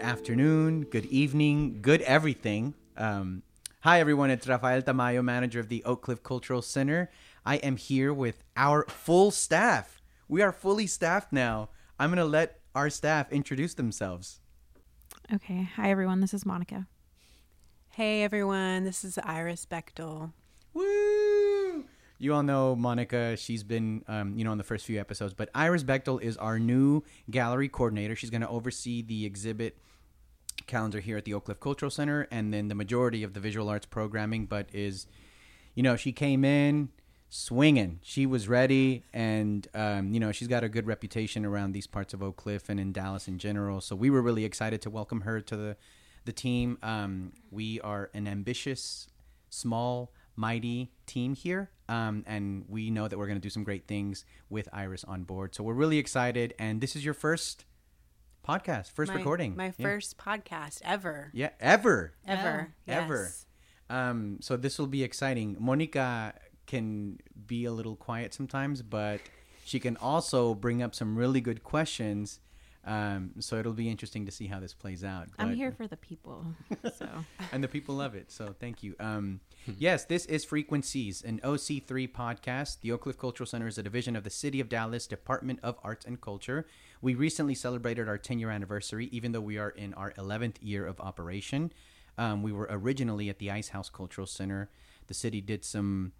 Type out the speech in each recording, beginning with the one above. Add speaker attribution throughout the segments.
Speaker 1: good morning, good afternoon, good evening, good everything. Um, hi, everyone. It's Rafael Tamayo, manager of the Oak Cliff Cultural Center. I am here with our full staff. We are fully staffed now. I'm going to let our staff introduce themselves.
Speaker 2: Okay. Hi, everyone. This is Monica.
Speaker 3: Hey everyone, this is Iris Bechtel.
Speaker 1: You all know Monica. She's been, um, you know, in the first few episodes. But Iris Bechtel is our new gallery coordinator. She's going to oversee the exhibit calendar here at the Oak Cliff Cultural Center, and then the majority of the visual arts programming. But is, you know, she came in swinging. She was ready, and um, you know, she's got a good reputation around these parts of Oak Cliff and in Dallas in general. So we were really excited to welcome her to the the team. Um, we are an ambitious, small, mighty team here. Um, and we know that we're going to do some great things with Iris on board. So we're really excited. And this is your first podcast, first
Speaker 3: my,
Speaker 1: recording.
Speaker 3: My
Speaker 1: Yeah.
Speaker 3: first podcast ever.
Speaker 1: Yeah, ever.
Speaker 3: Ever.
Speaker 1: Ever.
Speaker 3: Yes.
Speaker 1: Um, so this will be exciting. Monica can be a little quiet sometimes, but she can also bring up some really good questions. Um, so it'll be interesting to see how this plays out.
Speaker 2: I'm here for the people. So,
Speaker 1: and the people love it. So thank you. Um, yes, this is Frequencies, an OC3 podcast. The Oak Cliff Cultural Center is a division of the City of Dallas Department of Arts and Culture. We recently celebrated our 10 year anniversary, even though we are in our 11th year of operation. Um, we were originally at the Ice House Cultural Center. The city did some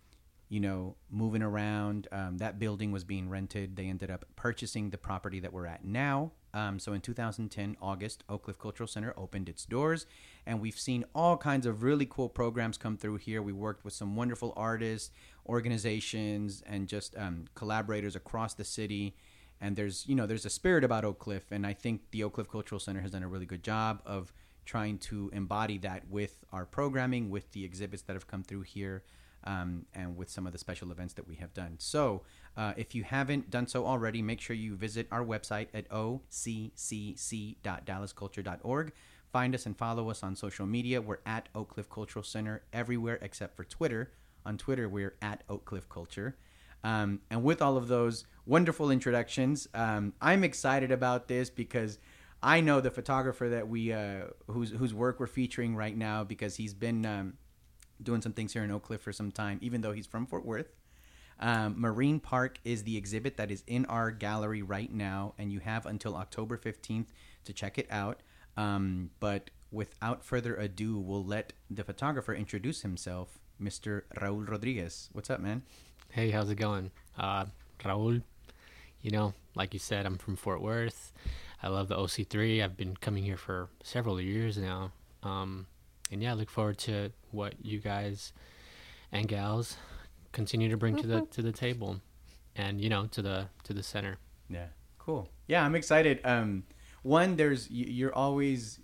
Speaker 1: you know, moving around. Um, that building was being rented. They ended up purchasing the property that we're at now. Um, so in 2010, August, Oak Cliff Cultural Center opened its doors, and we've seen all kinds of really cool programs come through here. We worked with some wonderful artists, organizations, and just um, collaborators across the city. And there's, you know, there's a spirit about Oak Cliff, and I think the Oak Cliff Cultural Center has done a really good job of trying to embody that with our programming, with the exhibits that have come through here um, and with some of the special events that we have done. So, uh, if you haven't done so already, make sure you visit our website at occc.dallasculture.org. Find us and follow us on social media. We're at Oak Cliff Cultural Center everywhere except for Twitter. On Twitter, we're at Oak Cliff Culture. Um, and with all of those wonderful introductions, um, I'm excited about this because I know the photographer that we uh, whose whose work we're featuring right now because he's been um, doing some things here in Oak Cliff for some time, even though he's from Fort Worth. Um, Marine Park is the exhibit that is in our gallery right now, and you have until October 15th to check it out. Um, but without further ado, we'll let the photographer introduce himself, Mr. Raul Rodriguez. What's up, man?
Speaker 4: Hey, how's it going? Uh, Raul, you know, like you said, I'm from Fort Worth. I love the OC3. I've been coming here for several years now. Um, and yeah, look forward to what you guys and gals continue to bring to the to the table and you know to the to the center.
Speaker 1: Yeah, cool. Yeah, I'm excited. Um, one, there's you're always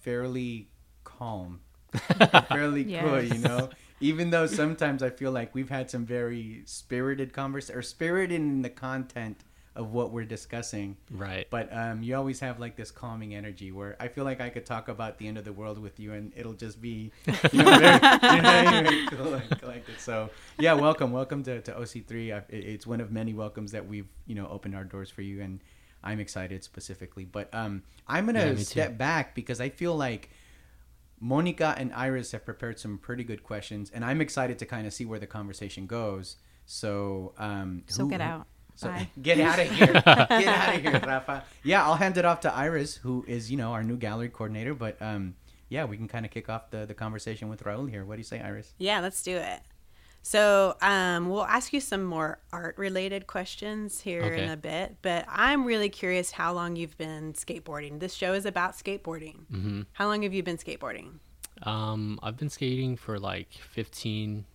Speaker 1: fairly calm, fairly cool, you know. Even though sometimes I feel like we've had some very spirited converse or spirited in the content of what we're discussing,
Speaker 4: Right.
Speaker 1: but um, you always have like this calming energy where I feel like I could talk about the end of the world with you and it'll just be, you know, very, you know, very cool and collected. So yeah, welcome, welcome to, to OC3. I, it's one of many welcomes that we've you know opened our doors for you, and I'm excited specifically. But um, I'm gonna
Speaker 4: Yeah, me too.
Speaker 1: step back because I feel like. Monica and Iris have prepared some pretty good questions, and I'm excited to kind of see where the conversation goes. So, um,
Speaker 2: so
Speaker 1: who-
Speaker 2: get out.
Speaker 1: So
Speaker 2: Bye.
Speaker 1: get out of here. get out of here, Rafa. Yeah, I'll hand it off to Iris, who is, you know, our new gallery coordinator. But um, yeah, we can kind of kick off the, the conversation with Raul here. What do you say, Iris?
Speaker 3: Yeah, let's do it. So, um, we'll ask you some more art related questions here in a bit, but I'm really curious how long you've been skateboarding. This show is about skateboarding.
Speaker 4: hmm
Speaker 3: How long have you been skateboarding?
Speaker 4: Um, I've been skating for like 15,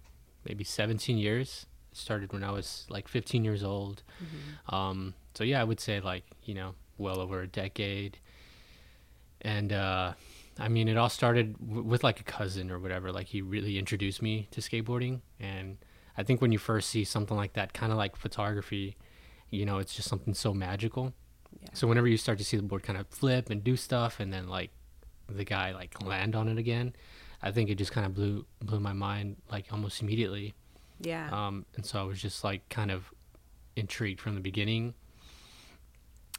Speaker 4: maybe 17 years. Started when I was like 15 years old. Um, so yeah, I would say like, you know, well over a decade. And uh, I mean, it all started w- with like a cousin or whatever. Like he really introduced me to skateboarding. And I think when you first see something like that, kind of like photography, you know, it's just something so magical.
Speaker 3: Yeah.
Speaker 4: So whenever you start to see the board kind of flip and do stuff, and then like the guy like land on it again, I think it just kind of blew blew my mind like almost immediately.
Speaker 3: Yeah.
Speaker 4: Um, and so I was just like kind of intrigued from the beginning.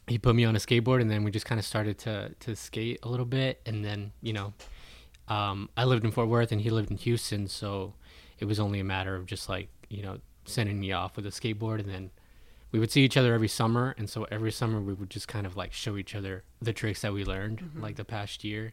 Speaker 4: he put me on a skateboard, and then we just kind of started to to skate a little bit, and then you know, um, I lived in Fort Worth, and he lived in Houston, so it was only a matter of just like you know sending me off with a skateboard, and then we would see each other every summer, and so every summer we would just kind of like show each other the tricks that we learned
Speaker 3: Mm-hmm.
Speaker 4: like the past year.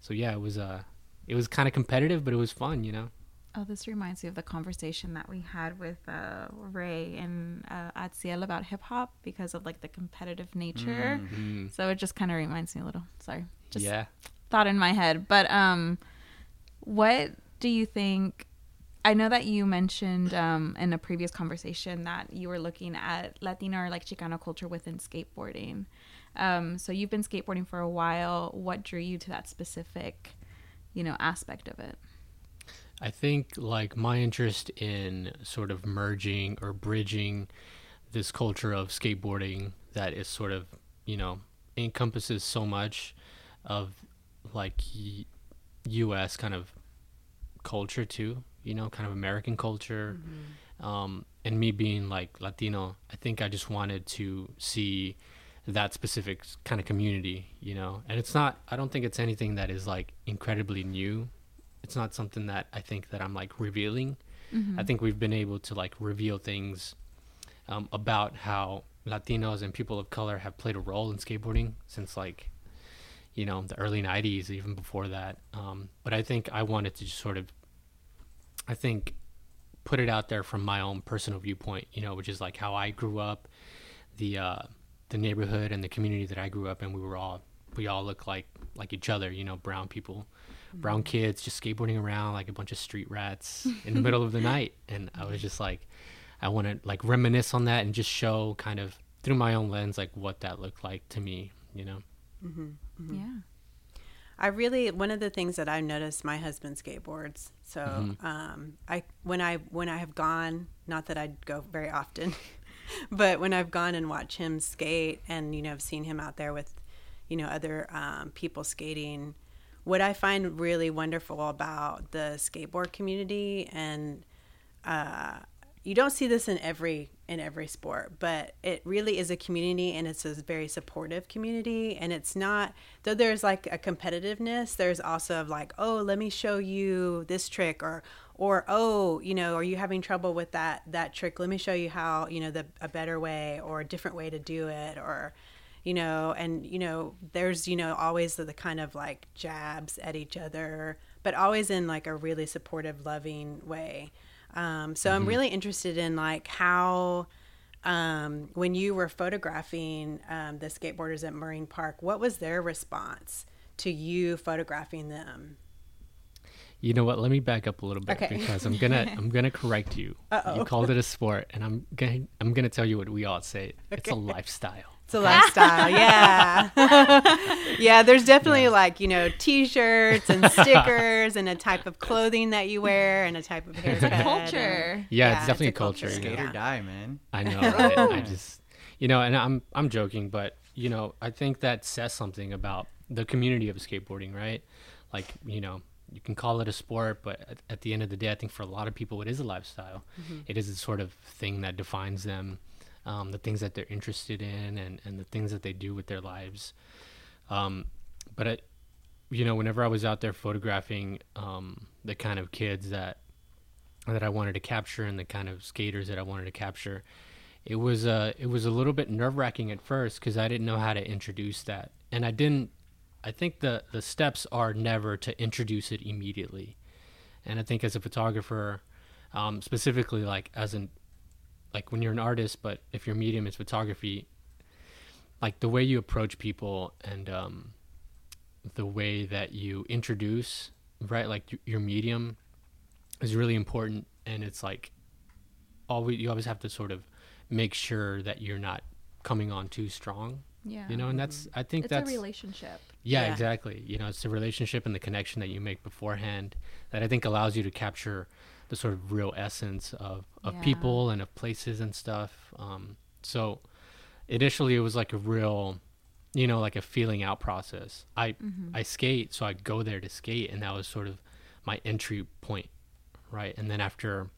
Speaker 4: So yeah, it was uh, it was kind of competitive, but it was fun, you know.
Speaker 2: Oh, this reminds me of the conversation that we had with uh, Ray and uh, at Ciel about hip hop because of like the competitive nature.
Speaker 4: Mm,
Speaker 2: So it just kind of reminds me a little. Sorry, just
Speaker 4: yeah.
Speaker 2: thought in my head. But um, what do you think? I know that you mentioned um, in a previous conversation that you were looking at Latino or like Chicano culture within skateboarding. Um, so you've been skateboarding for a while. What drew you to that specific, you know, aspect of it?
Speaker 4: I think like my interest in sort of merging or bridging this culture of skateboarding that is sort of, you know, encompasses so much of like US kind of culture too, you know, kind of American culture. Um, and me being like Latino, I think I just wanted to see that specific kind of community, you know. And it's not I don't think it's anything that is like incredibly new it's not something that I think that I'm like revealing. I think we've been able to like reveal things um, about how Latinos and people of color have played a role in skateboarding since like you know the early 90s even before that. Um, but i think i wanted to just sort of i think put it out there from my own personal viewpoint you know which is like how i grew up the uh, the neighborhood and the community that i grew up in we were all we all look like like each other you know brown people brown kids just skateboarding around like a bunch of street rats in the middle of the night and i was just like i want to like reminisce on that and just show kind of through my own lens like what that looked like to me you know
Speaker 2: Yeah.
Speaker 3: I really one of the things that I've noticed my husband skateboards. So um, I when I when I have gone, not that I'd go very often, but when I've gone and watched him skate, and you know I've seen him out there with, you know, other um, people skating. What I find really wonderful about the skateboard community, and uh, you don't see this in every in every sport, but it really is a community, and it's a very supportive community. And it's not though there's like a competitiveness. There's also like, oh, let me show you this trick, or or oh, you know, are you having trouble with that that trick? Let me show you how you know the a better way or a different way to do it, or you know, and you know, there's you know always the, the kind of like jabs at each other, but always in like a really supportive, loving way. Um, so I'm really interested in like how um, when you were photographing um, the skateboarders at Marine Park, what was their response to you photographing them?
Speaker 4: You know what? Let me back up a little bit
Speaker 3: Okay.
Speaker 4: because I'm gonna I'm gonna correct you.
Speaker 3: Uh-oh.
Speaker 4: You called it a sport, and I'm gonna I'm gonna tell you what we all say. It's a lifestyle.
Speaker 3: It's a lifestyle, yeah, yeah. There's definitely like you know T-shirts and stickers and a type of clothing that you wear and a type of haircut. and-
Speaker 2: Culture.
Speaker 4: Yeah,
Speaker 3: Yeah,
Speaker 4: it's definitely
Speaker 3: it's
Speaker 4: a
Speaker 3: a
Speaker 4: culture.
Speaker 3: culture.
Speaker 4: you know?
Speaker 1: Skate or die, man.
Speaker 4: I know, right? I just, you know, and I'm I'm joking, but you know, I think that says something about the community of skateboarding, right? Like, you know, you can call it a sport, but at, at the end of the day, I think for a lot of people, it is a lifestyle. Mm-hmm. It is a sort of thing that defines them, um, the things that they're interested in, and and the things that they do with their lives. Um, but I, you know, whenever I was out there photographing um, the kind of kids that that I wanted to capture and the kind of skaters that I wanted to capture, it was uh, it was a little bit nerve wracking at first because I didn't know how to introduce that, and I didn't. I think the the steps are never to introduce it immediately, and I think as a photographer, um, specifically like as an like when you're an artist, but if your medium is photography, like the way you approach people and um, the way that you introduce, right? Like your medium is really important, and it's like always you always have to sort of make sure that you're not coming on too strong,
Speaker 2: Yeah.
Speaker 4: you know. And that's I think
Speaker 2: it's
Speaker 4: that's
Speaker 2: a relationship.
Speaker 4: yeah,
Speaker 3: Yeah.
Speaker 4: exactly. You know, it's the relationship and the connection that you make beforehand that I think allows you to capture the sort of real essence of, of
Speaker 2: Yeah.
Speaker 4: people and of places and stuff. Um, so initially it was like a real, you know, like a feeling out process. I, I skate, so I go there to skate and that was sort of my entry point. Right. And then after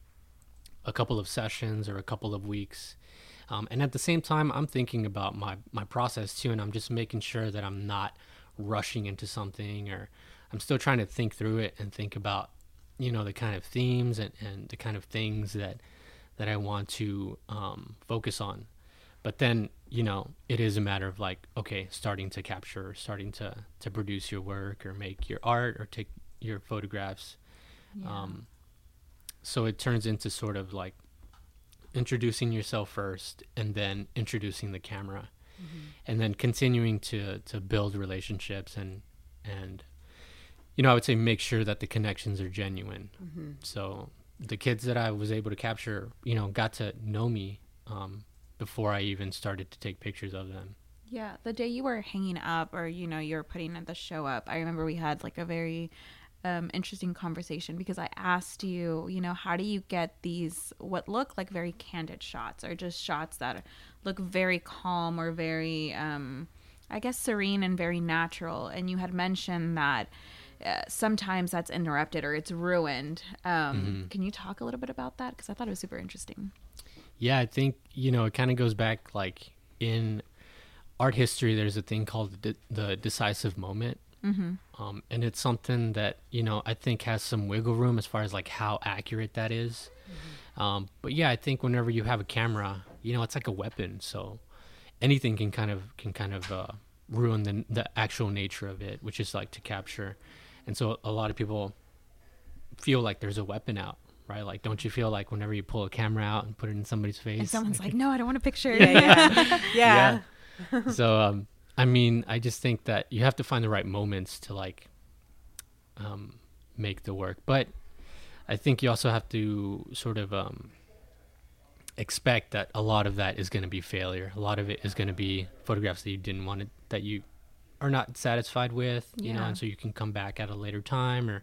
Speaker 4: a couple of sessions or a couple of weeks, Um, and at the same time, I'm thinking about my my process too, and I'm just making sure that I'm not rushing into something, or I'm still trying to think through it and think about you know the kind of themes and, and the kind of things that that I want to um, focus on. But then, you know, it is a matter of like, okay, starting to capture, starting to to produce your work or make your art or take your photographs.
Speaker 2: Yeah.
Speaker 4: Um, so it turns into sort of like introducing yourself first and then introducing the camera and then continuing to to build relationships and and you know i would say make sure that the connections are genuine so the kids that i was able to capture you know got to know me um, before i even started to take pictures of them
Speaker 2: Yeah, the day you were hanging up, or you know, you were putting the show up. I remember we had like a very um, interesting conversation because I asked you, you know, how do you get these what look like very candid shots, or just shots that look very calm or very, um, I guess, serene and very natural? And you had mentioned that. Uh, sometimes that's interrupted or it's ruined. Um, Can you talk a little bit about that? Because I thought it was super interesting.
Speaker 4: Yeah, I think you know it kind of goes back like in art history. There's a thing called the, the decisive moment, mm-hmm. um, and it's something that you know I think has some wiggle room as far as like how accurate that is. Um, but yeah, I think whenever you have a camera, you know, it's like a weapon, so anything can kind of can kind of uh, ruin the the actual nature of it, which is like to capture. And so a lot of people feel like there's a weapon out, right? Like, don't you feel like whenever you pull a camera out and put it in somebody's face,
Speaker 2: And someone's like, "No, I don't want a picture."
Speaker 3: yeah, yeah. yeah.
Speaker 4: so um i mean i just think that you have to find the right moments to like um make the work but i think you also have to sort of um expect that a lot of that is going to be failure a lot of it is going to be photographs that you didn't want to that you are not satisfied with you know and so you can come back at a later time or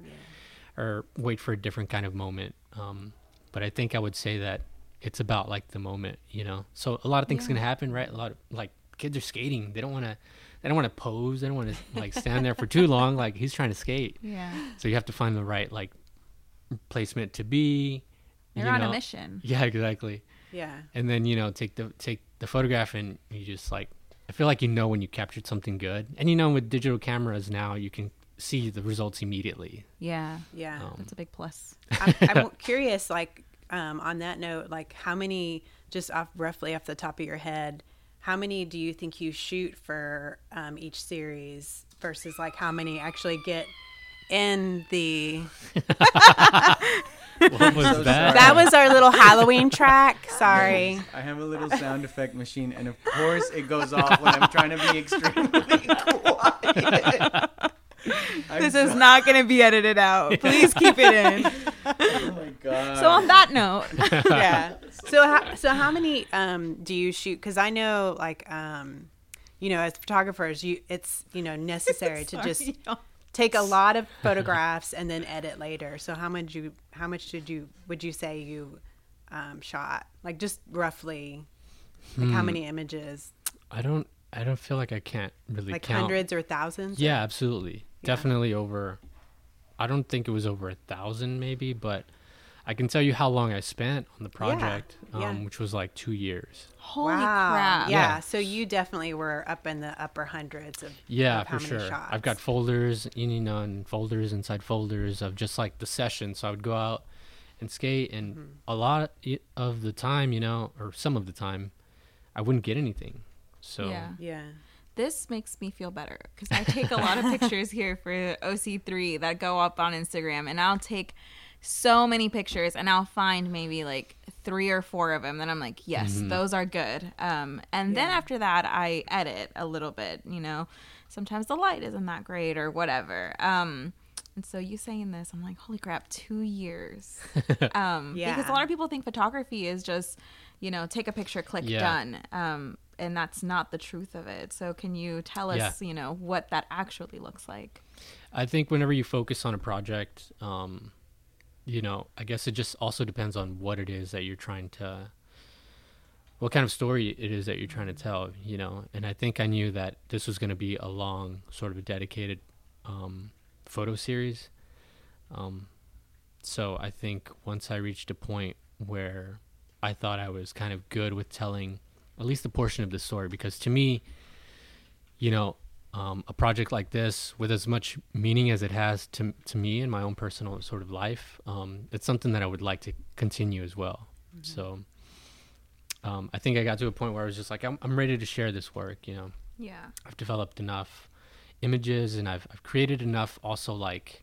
Speaker 4: or wait for a different kind of moment um but i think i would say that it's about like the moment you know so a lot of things
Speaker 2: Yeah.
Speaker 4: can happen right a lot of like kids are skating they don't want to they don't want to pose they don't want to like stand there for too long like he's trying to skate
Speaker 2: yeah.
Speaker 4: so you have to find the right like placement to be
Speaker 2: They're
Speaker 4: you
Speaker 2: on
Speaker 4: know.
Speaker 2: a mission.
Speaker 4: yeah exactly
Speaker 3: Yeah.
Speaker 4: and then you know take the take the photograph and you just like i feel like you know when you captured something good and you know with digital cameras now you can see the results immediately
Speaker 2: Yeah.
Speaker 3: Yeah.
Speaker 4: Um,
Speaker 2: That's a big plus.
Speaker 3: I'm, I'm curious, like, um, on that note, like, how many, just off roughly off the top of your head, how many do you think you shoot for um, each series versus like how many actually get in the?
Speaker 4: what was
Speaker 1: So
Speaker 4: that
Speaker 3: That was our little Halloween track. Sorry.
Speaker 1: I have a little sound effect machine, and of course, it goes off when I'm trying to be extremely quiet. I'm
Speaker 2: This is not going to be edited out. Please keep it in.
Speaker 1: Oh my god.
Speaker 2: So on that note,
Speaker 3: yeah. So how, so how many um, do you shoot? Because I know, like, um, you know, as photographers, you it's you know necessary to just
Speaker 2: y'all.
Speaker 3: Take a lot of photographs and then edit later. So how much you how much did you would you say you um, shot? Like just roughly, like how many images?
Speaker 4: I don't I don't feel like I can't really
Speaker 3: Like
Speaker 4: count.
Speaker 3: hundreds or thousands?
Speaker 4: Yeah, absolutely.
Speaker 3: Yeah.
Speaker 4: Definitely over I don't think it was over a thousand maybe, but I can tell you how long I spent on the project,
Speaker 3: yeah.
Speaker 4: um, which was like two years.
Speaker 2: holy
Speaker 3: wow.
Speaker 2: crap.
Speaker 3: Yeah.
Speaker 4: Yeah.
Speaker 3: So you definitely were up in the upper hundreds of
Speaker 4: Yeah,
Speaker 3: of how
Speaker 4: for
Speaker 3: many
Speaker 4: sure.
Speaker 3: shots.
Speaker 4: I've got folders, you know, and folders inside folders of just like the session. So I would go out and skate, and
Speaker 3: Mm-hmm.
Speaker 4: a lot of the time, you know, or some of the time, I wouldn't get anything. So
Speaker 2: Yeah.
Speaker 3: yeah.
Speaker 2: This makes me feel better because I take a lot of pictures here for OC3 that go up on Instagram, and I'll take so many pictures, and I'll find maybe like three or four of them that I'm like, yes, those are good. Um, and then after that, I edit a little bit. You know, sometimes the light isn't that great or whatever. Um, and so you saying this, I'm like, holy crap, two years. Um, Because a lot of people think photography is just, you know, take a picture, click,
Speaker 4: Yeah.
Speaker 2: done. Um, and that's not the truth of it. So can you tell us,
Speaker 4: Yeah.
Speaker 2: you know, what that actually looks like?
Speaker 4: I think whenever you focus on a project, um, you know, I guess it just also depends on what it is that you're trying to, what kind of story it is that you're trying to tell, you know. And I think I knew that this was going to be a long, sort of a dedicated um, photo series. Um, so I think once I reached a point where I thought I was kind of good with telling at least a portion of the story because to me, you know, um, a project like this with as much meaning as it has to to me in my own personal sort of life, um, it's something that I would like to continue as well. Mm-hmm. So. Um, I think I got to a point where I was just like, I'm, I'm ready to share this work, you know.
Speaker 2: Yeah.
Speaker 4: I've developed enough images and I've, I've created enough also like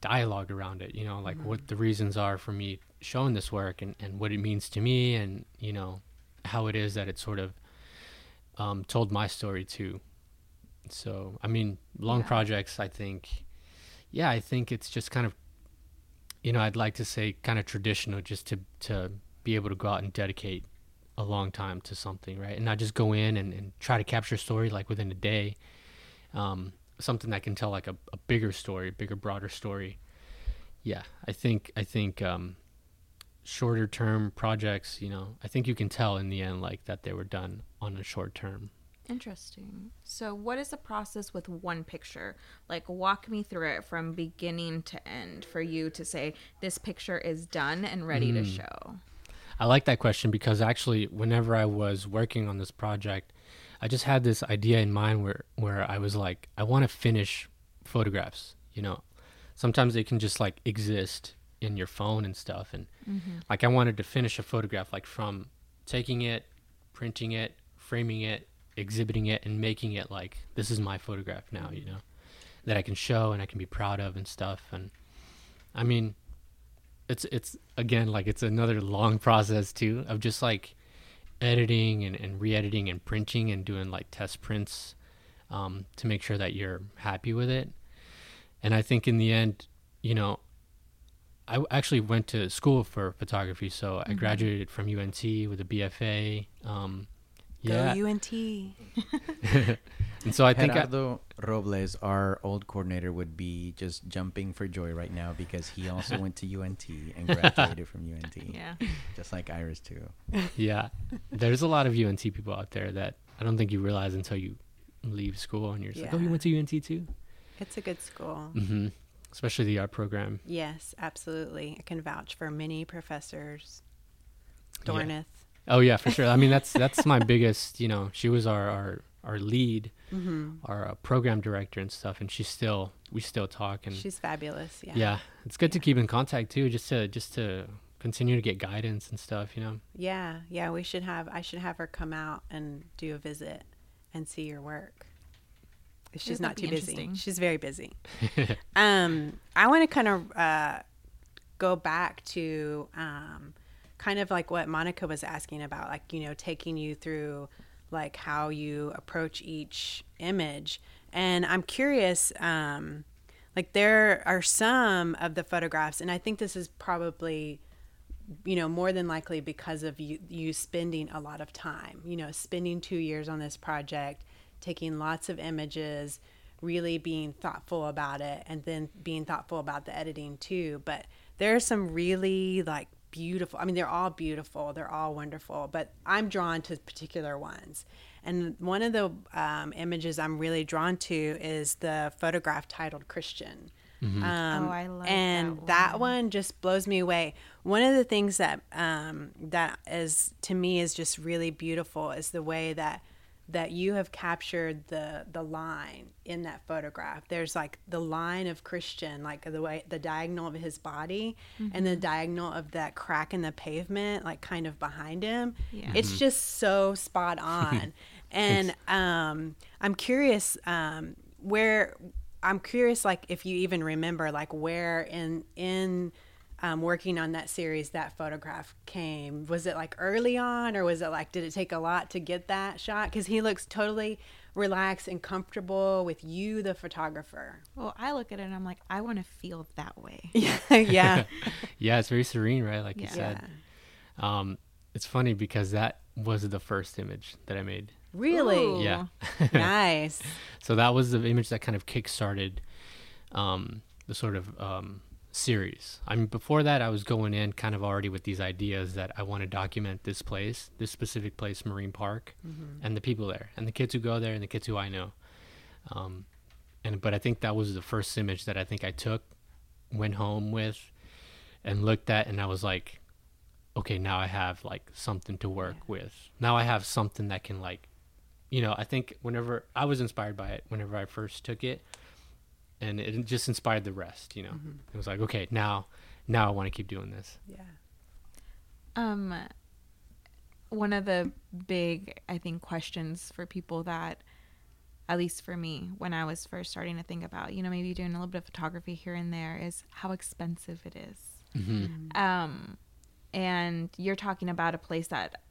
Speaker 4: dialogue around it, you know, like mm-hmm. what the reasons are for me showing this work and, and what it means to me and, you know, how it is that it sort of um, told my story too. So, I mean, long yeah. projects, I think, yeah, I think it's just kind of, you know, I'd like to say kind of traditional just to, to be able to go out and dedicate a long time to something, right? And not just go in and, and try to capture a story like within a day. Um, something that can tell like a, a bigger story, bigger, broader story. Yeah, I think I think um, shorter term projects, you know, I think you can tell in the end like that they were done on a short term.
Speaker 2: Interesting. So, what is the process with one picture? Like, walk me through it from beginning to end for you to say this picture is done and ready mm. to show.
Speaker 4: I like that question because actually, whenever I was working on this project, I just had this idea in mind where where I was like, I want to finish photographs. You know, sometimes they can just like exist in your phone and stuff, and mm-hmm. like I wanted to finish a photograph like from taking it, printing it, framing it, exhibiting it, and making it like this is my photograph now. You know, that I can show and I can be proud of and stuff. And I mean, it's it's again like it's another long process too of just like editing and, and re-editing and printing and doing like test prints um, to make sure that you're happy with it and i think in the end you know i actually went to school for photography so mm-hmm. i graduated from unt with a bfa um,
Speaker 3: yeah. Go UNT.
Speaker 4: and so I think
Speaker 1: Gerardo I, Robles, our old coordinator, would be just jumping for joy right now because he also went to UNT and graduated from UNT.
Speaker 2: Yeah.
Speaker 1: Just like Iris too.
Speaker 4: Yeah. There's a lot of UNT people out there that I don't think you realize until you leave school and you're yeah. like, oh, you went to UNT too?
Speaker 3: It's a good school.
Speaker 4: Mm-hmm. Especially the art program.
Speaker 3: Yes, absolutely. I can vouch for many professors. Dornith. Yeah.
Speaker 4: Oh yeah, for sure. I mean, that's that's my biggest. You know, she was our our our lead, mm-hmm. our uh, program director and stuff, and she's still we still talk and
Speaker 3: she's fabulous. Yeah.
Speaker 4: Yeah, it's good yeah. to keep in contact too, just to just to continue to get guidance and stuff. You know.
Speaker 3: Yeah, yeah. We should have. I should have her come out and do a visit and see your work. She's not too busy. She's very busy. um, I want to kind of uh, go back to um, kind of like what Monica was asking about, like, you know, taking you through like how you approach each image. And I'm curious, um, like there are some of the photographs, and I think this is probably, you know, more than likely because of you, you spending a lot of time, you know, spending two years on this project, taking lots of images, really being thoughtful about it, and then being thoughtful about the editing too. But there are some really like beautiful. I mean, they're all beautiful. They're all wonderful, but I'm drawn to particular ones. And one of the um, images I'm really drawn to is the photograph titled Christian.
Speaker 2: Mm-hmm. Um, oh, I love
Speaker 3: and that one. that one. just blows me away. One of the things that um, that is to me is just really beautiful is the way that that you have captured the the line in that photograph. There's like the line of Christian, like the way the diagonal of his body, mm-hmm. and the mm-hmm. diagonal of that crack in the pavement, like kind of behind him. Yeah. It's mm-hmm. just so spot on. and um, I'm curious um, where I'm curious, like if you even remember, like where in in um, working on that series that photograph came. Was it like early on or was it like did it take a lot to get that shot? Because he looks totally relaxed and comfortable with you the photographer.
Speaker 2: Well i look at it and i'm like i want to feel that way.
Speaker 3: Yeah yeah.
Speaker 4: Yeah it's very serene right? Like yeah. you said. Um, it's funny because that was the first image that i made.
Speaker 3: Really?
Speaker 2: Ooh.
Speaker 4: yeah.
Speaker 3: Nice.
Speaker 4: So that was the image that kind of kick-started um, the sort of um, series. I mean, before that, I was going in kind of already with these ideas that I want to document this place, this specific place, Marine Park, mm-hmm. and the people there, and the kids who go there, and the kids who I know. Um, and but I think that was the first image that I think I took, went home with, and looked at, and I was like, okay, now I have like something to work with. Now I have something that can like, you know, I think whenever I was inspired by it, whenever I first took it, and it just inspired the rest. You know, it was like, okay, now, now I want to keep doing this.
Speaker 3: Yeah.
Speaker 2: Um, one of the big, I think, questions for people that, at least for me, when I was first starting to think about, you know, maybe doing a little bit of photography here and there, is how expensive it is.
Speaker 4: Mm-hmm.
Speaker 2: Um, and you're talking about a place that,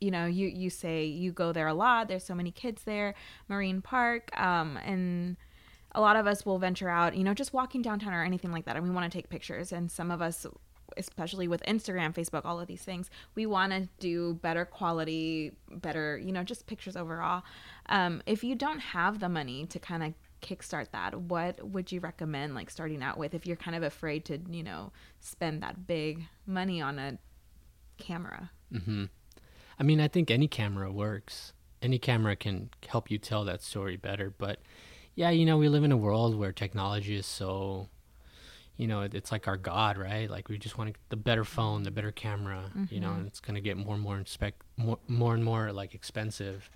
Speaker 2: you know, you you say you go there a lot. There's so many kids there, Marine Park, um, and a lot of us will venture out, you know, just walking downtown or anything like that, and we want to take pictures. And some of us, especially with Instagram, Facebook, all of these things, we want to do better quality, better, you know, just pictures overall. Um, if you don't have the money to kind of kickstart that, what would you recommend, like starting out with, if you're kind of afraid to, you know, spend that big money on a camera?
Speaker 4: Mm-hmm. I mean, I think any camera works. Any camera can help you tell that story better. But yeah, you know, we live in a world where technology is so, you know, it, it's like our god, right? Like we just want the better phone, the better camera, you know, and it's gonna get more and more inspec more, more and more like expensive.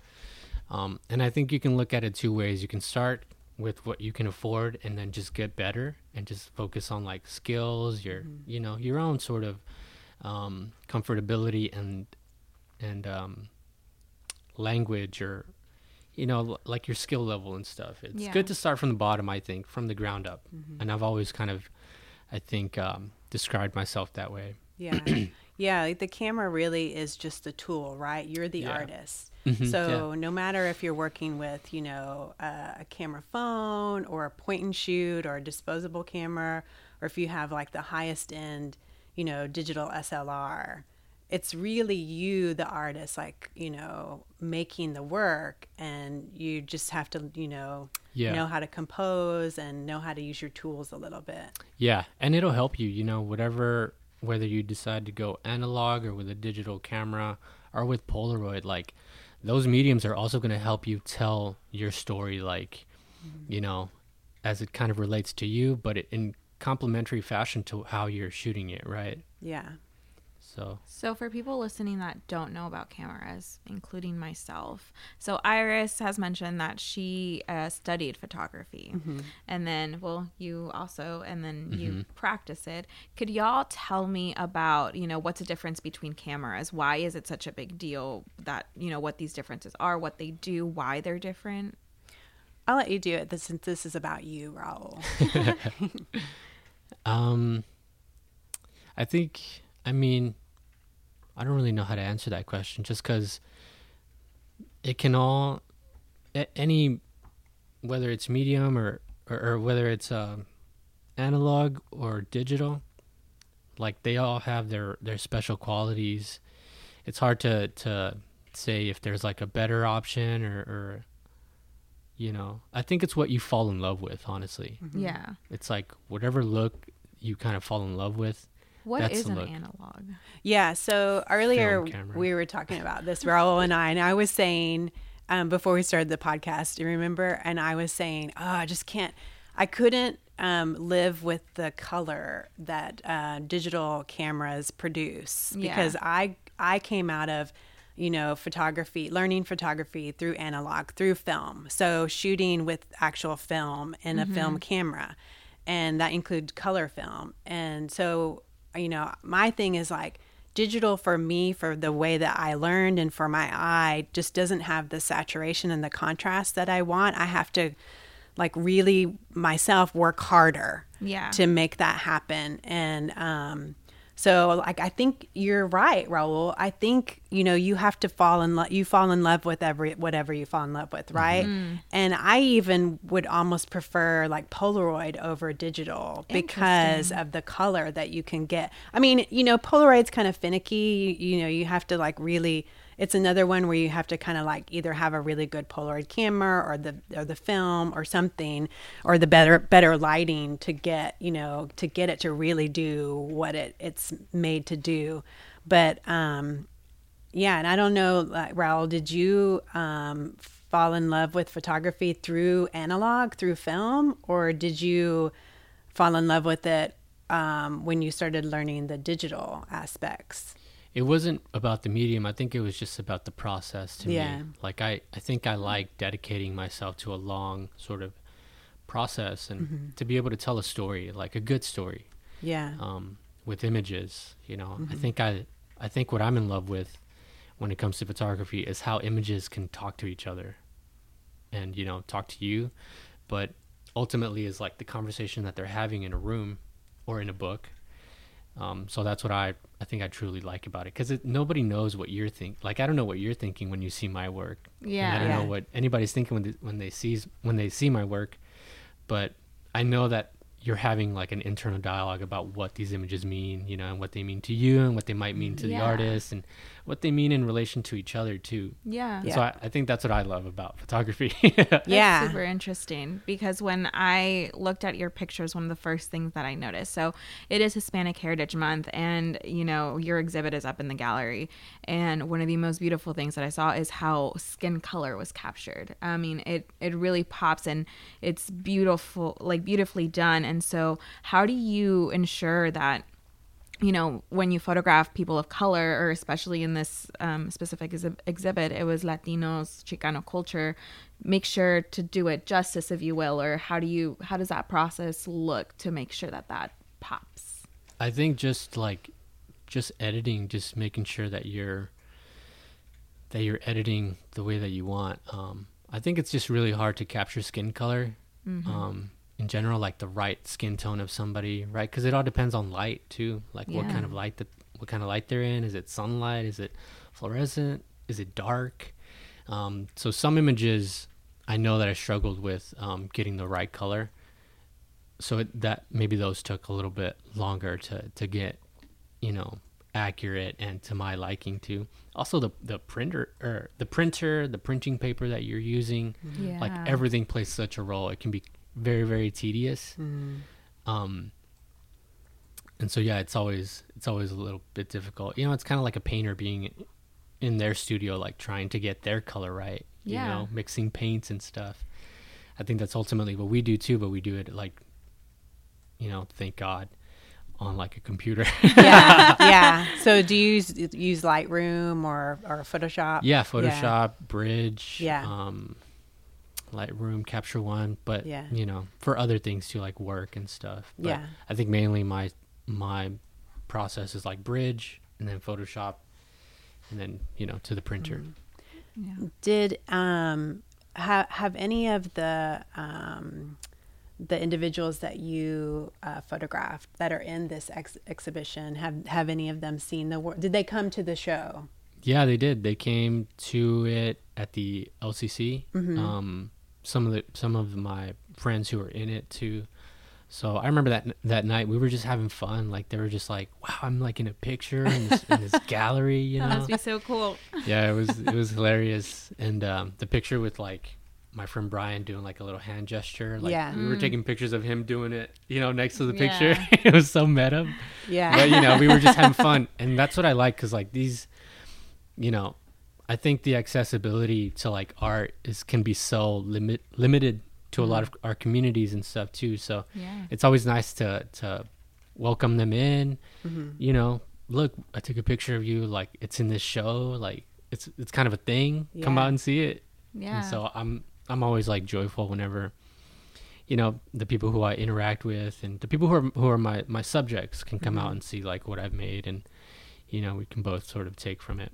Speaker 4: Um, and I think you can look at it two ways. You can start with what you can afford, and then just get better, and just focus on like skills, your, you know, your own sort of um, comfortability and and um, language or you know like your skill level and stuff it's
Speaker 2: Yeah.
Speaker 4: good to start from the bottom i think from the ground up and i've always kind of i think um, described myself that way
Speaker 3: Yeah. yeah. Like the camera really is just the tool, right? You're the
Speaker 4: Yeah.
Speaker 3: artist.
Speaker 4: Mhm,
Speaker 3: So no matter if you're working with, you know, uh, a camera phone or a point and shoot or a disposable camera, or if you have like the highest end, you know, digital SLR, it's really you, the artist, like, you know, making the work. And you just have to, you know,
Speaker 4: Yeah.
Speaker 3: know how to compose and know how to use your tools a little bit.
Speaker 4: yeah and it'll help you you know whatever whether you decide to go analog or with a digital camera or with polaroid like those mediums are also going to help you tell your story like mm-hmm. you know as it kind of relates to you but in complementary fashion to how you're shooting it right
Speaker 3: Yeah.
Speaker 4: So
Speaker 2: So, for people listening that don't know about cameras, including myself, so Iris has mentioned that she uh, studied photography, and then, well, you also, and then you practice it. Could y'all tell me about, you know, what's the difference between cameras? Why is it such a big deal that, you know, what these differences are, what they do, why they're different?
Speaker 3: I'll let you do it since this is about you, Raul.
Speaker 4: Um, I think, I mean, I don't really know how to answer that question just because it can all, any, whether it's medium or, or, or whether it's um, analog or digital, like they all have their, their special qualities. It's hard to, to say if there's like a better option or, or, you know, I think it's what you fall in love with, honestly.
Speaker 2: Yeah.
Speaker 4: It's like whatever look you kind of fall in love with.
Speaker 2: What
Speaker 4: That's
Speaker 2: is an
Speaker 4: look.
Speaker 2: analog?
Speaker 3: Yeah. So earlier we were talking about this, Raul and I, and I was saying um, before we started the podcast, you remember? And I was saying, oh, I just can't, I couldn't um, live with the color that uh, digital cameras produce
Speaker 2: Yeah.
Speaker 3: because I I came out of you know photography learning photography through analog through film so shooting with actual film and a film camera and that includes color film and so you know my thing is like digital for me for the way that i learned and for my eye just doesn't have the saturation and the contrast that i want i have to like really myself work harder
Speaker 2: Yeah.
Speaker 3: to make that happen and um so like i think you're right raul. I think you know you have to fall in love you fall in love with every whatever you fall in love with right? Mm-hmm. And i even would almost prefer like polaroid over digital because of the color that you can get. I mean you know polaroid's kind of finicky. You, you know you have to like really it's another one where you have to kind of like either have a really good Polaroid camera or the or the film or something or the better better lighting to get you know to get it to really do what it it's made to do. But um, yeah, and I don't know, like, Raul, did you um, fall in love with photography through analog, through film, or did you fall in love with it um, when you started learning the digital aspects?
Speaker 4: It wasn't about the medium. I think it was just about the process to
Speaker 3: Yeah.
Speaker 4: me. Like I, I think I like dedicating myself to a long sort of process and
Speaker 3: Mm-hmm.
Speaker 4: to be able to tell a story, like a good story,
Speaker 3: Yeah.
Speaker 4: um, with images. You know,
Speaker 3: Mm-hmm.
Speaker 4: I think I, I think what I'm in love with when it comes to photography is how images can talk to each other, and you know, talk to you, but ultimately is like the conversation that they're having in a room or in a book. Um, so that's what I, I think I truly like about it because nobody knows what you're thinking. Like I don't know what you're thinking when you see my work. and
Speaker 2: Yeah.
Speaker 4: I don't
Speaker 3: Yeah.
Speaker 4: know what anybody's thinking when they, when they sees when they see my work, but I know that you're having like an internal dialogue about what these images mean, you know, and what they mean to you and what they might mean to the artist and what they mean in relation to each other too.
Speaker 2: Yeah.
Speaker 4: So I, I think that's what I love about photography.
Speaker 2: That's
Speaker 3: Yeah.
Speaker 2: super interesting because when I looked at your pictures, one of the first things that I noticed. So it is Hispanic Heritage Month, and you know your exhibit is up in the gallery. And one of the most beautiful things that I saw is how skin color was captured. I mean, it it really pops and it's beautiful, like beautifully done. And so, how do you ensure that? You know, when you photograph people of color, or especially in this um, specific exhi- exhibit, it was Latinos, Chicano culture. Make sure to do it justice, if you will, or how do you, how does that process look to make sure that that pops?
Speaker 4: I think just like just editing, just making sure that you're that you're editing the way that you want. Um, I think it's just really hard to capture skin color. Um, in general, like the right skin tone of somebody, right? Because it all depends on light too. Like what kind of light that what kind of light they're in. Is it sunlight? Is it fluorescent? Is it dark? Um, so some images I know that I struggled with um, getting the right color. So it, that maybe those took a little bit longer to to get, you know, accurate and to my liking too. Also the the printer or the printer, the printing paper that you're using,
Speaker 2: Yeah.
Speaker 4: like everything plays such a role. It can be very very tedious.
Speaker 3: Mm.
Speaker 4: Um and so yeah, it's always it's always a little bit difficult. You know, it's kind of like a painter being in their studio like trying to get their color right, you
Speaker 2: Yeah.
Speaker 4: know, mixing paints and stuff. I think that's ultimately what we do too, but we do it like you know, thank God on like a computer.
Speaker 3: yeah, yeah. So do you use, use Lightroom or or Photoshop?
Speaker 4: yeah, Photoshop, Bridge,
Speaker 3: Yeah.
Speaker 4: um Lightroom, Capture One, but
Speaker 3: Yeah.
Speaker 4: you know, for other things too like work and stuff. But
Speaker 3: Yeah.
Speaker 4: I think mainly my my process is like Bridge and then Photoshop and then, you know, to the printer.
Speaker 3: Mm-hmm.
Speaker 2: yeah.
Speaker 3: Did um have have any of the um the individuals that you uh, photographed that are in this ex- exhibition have have any of them seen the work? Did they come to the show?
Speaker 4: Yeah, they did. They came to it at the LCC.
Speaker 3: Mm-hmm.
Speaker 4: Um, some of the some of my friends who were in it too. So I remember that that night we were just having fun. Like they were just like, "Wow, I'm like in a picture in this, in this gallery," you know.
Speaker 2: That
Speaker 4: know.
Speaker 2: must be so cool.
Speaker 4: yeah, it was it was hilarious. And um, the picture with like my friend Brian doing like a little hand gesture. Like
Speaker 3: Yeah.
Speaker 4: we were taking pictures of him doing it, you know, next to the
Speaker 2: Yeah.
Speaker 4: picture. it was so meta
Speaker 3: Yeah,
Speaker 4: but you know we were just having fun and that's what i like because like these you know i think the accessibility to like art is can be so limit limited to a lot of our communities and stuff too so
Speaker 2: Yeah.
Speaker 4: it's always nice to to welcome them in
Speaker 3: Mm-hmm.
Speaker 4: you know look i took a picture of you like it's in this show like it's it's kind of a thing come out and see it
Speaker 2: Yeah.
Speaker 4: and so I'm I'm always like joyful whenever you know the people who I interact with and the people who are who are my my subjects can come out and see like what I've made and you know we can both sort of take from it.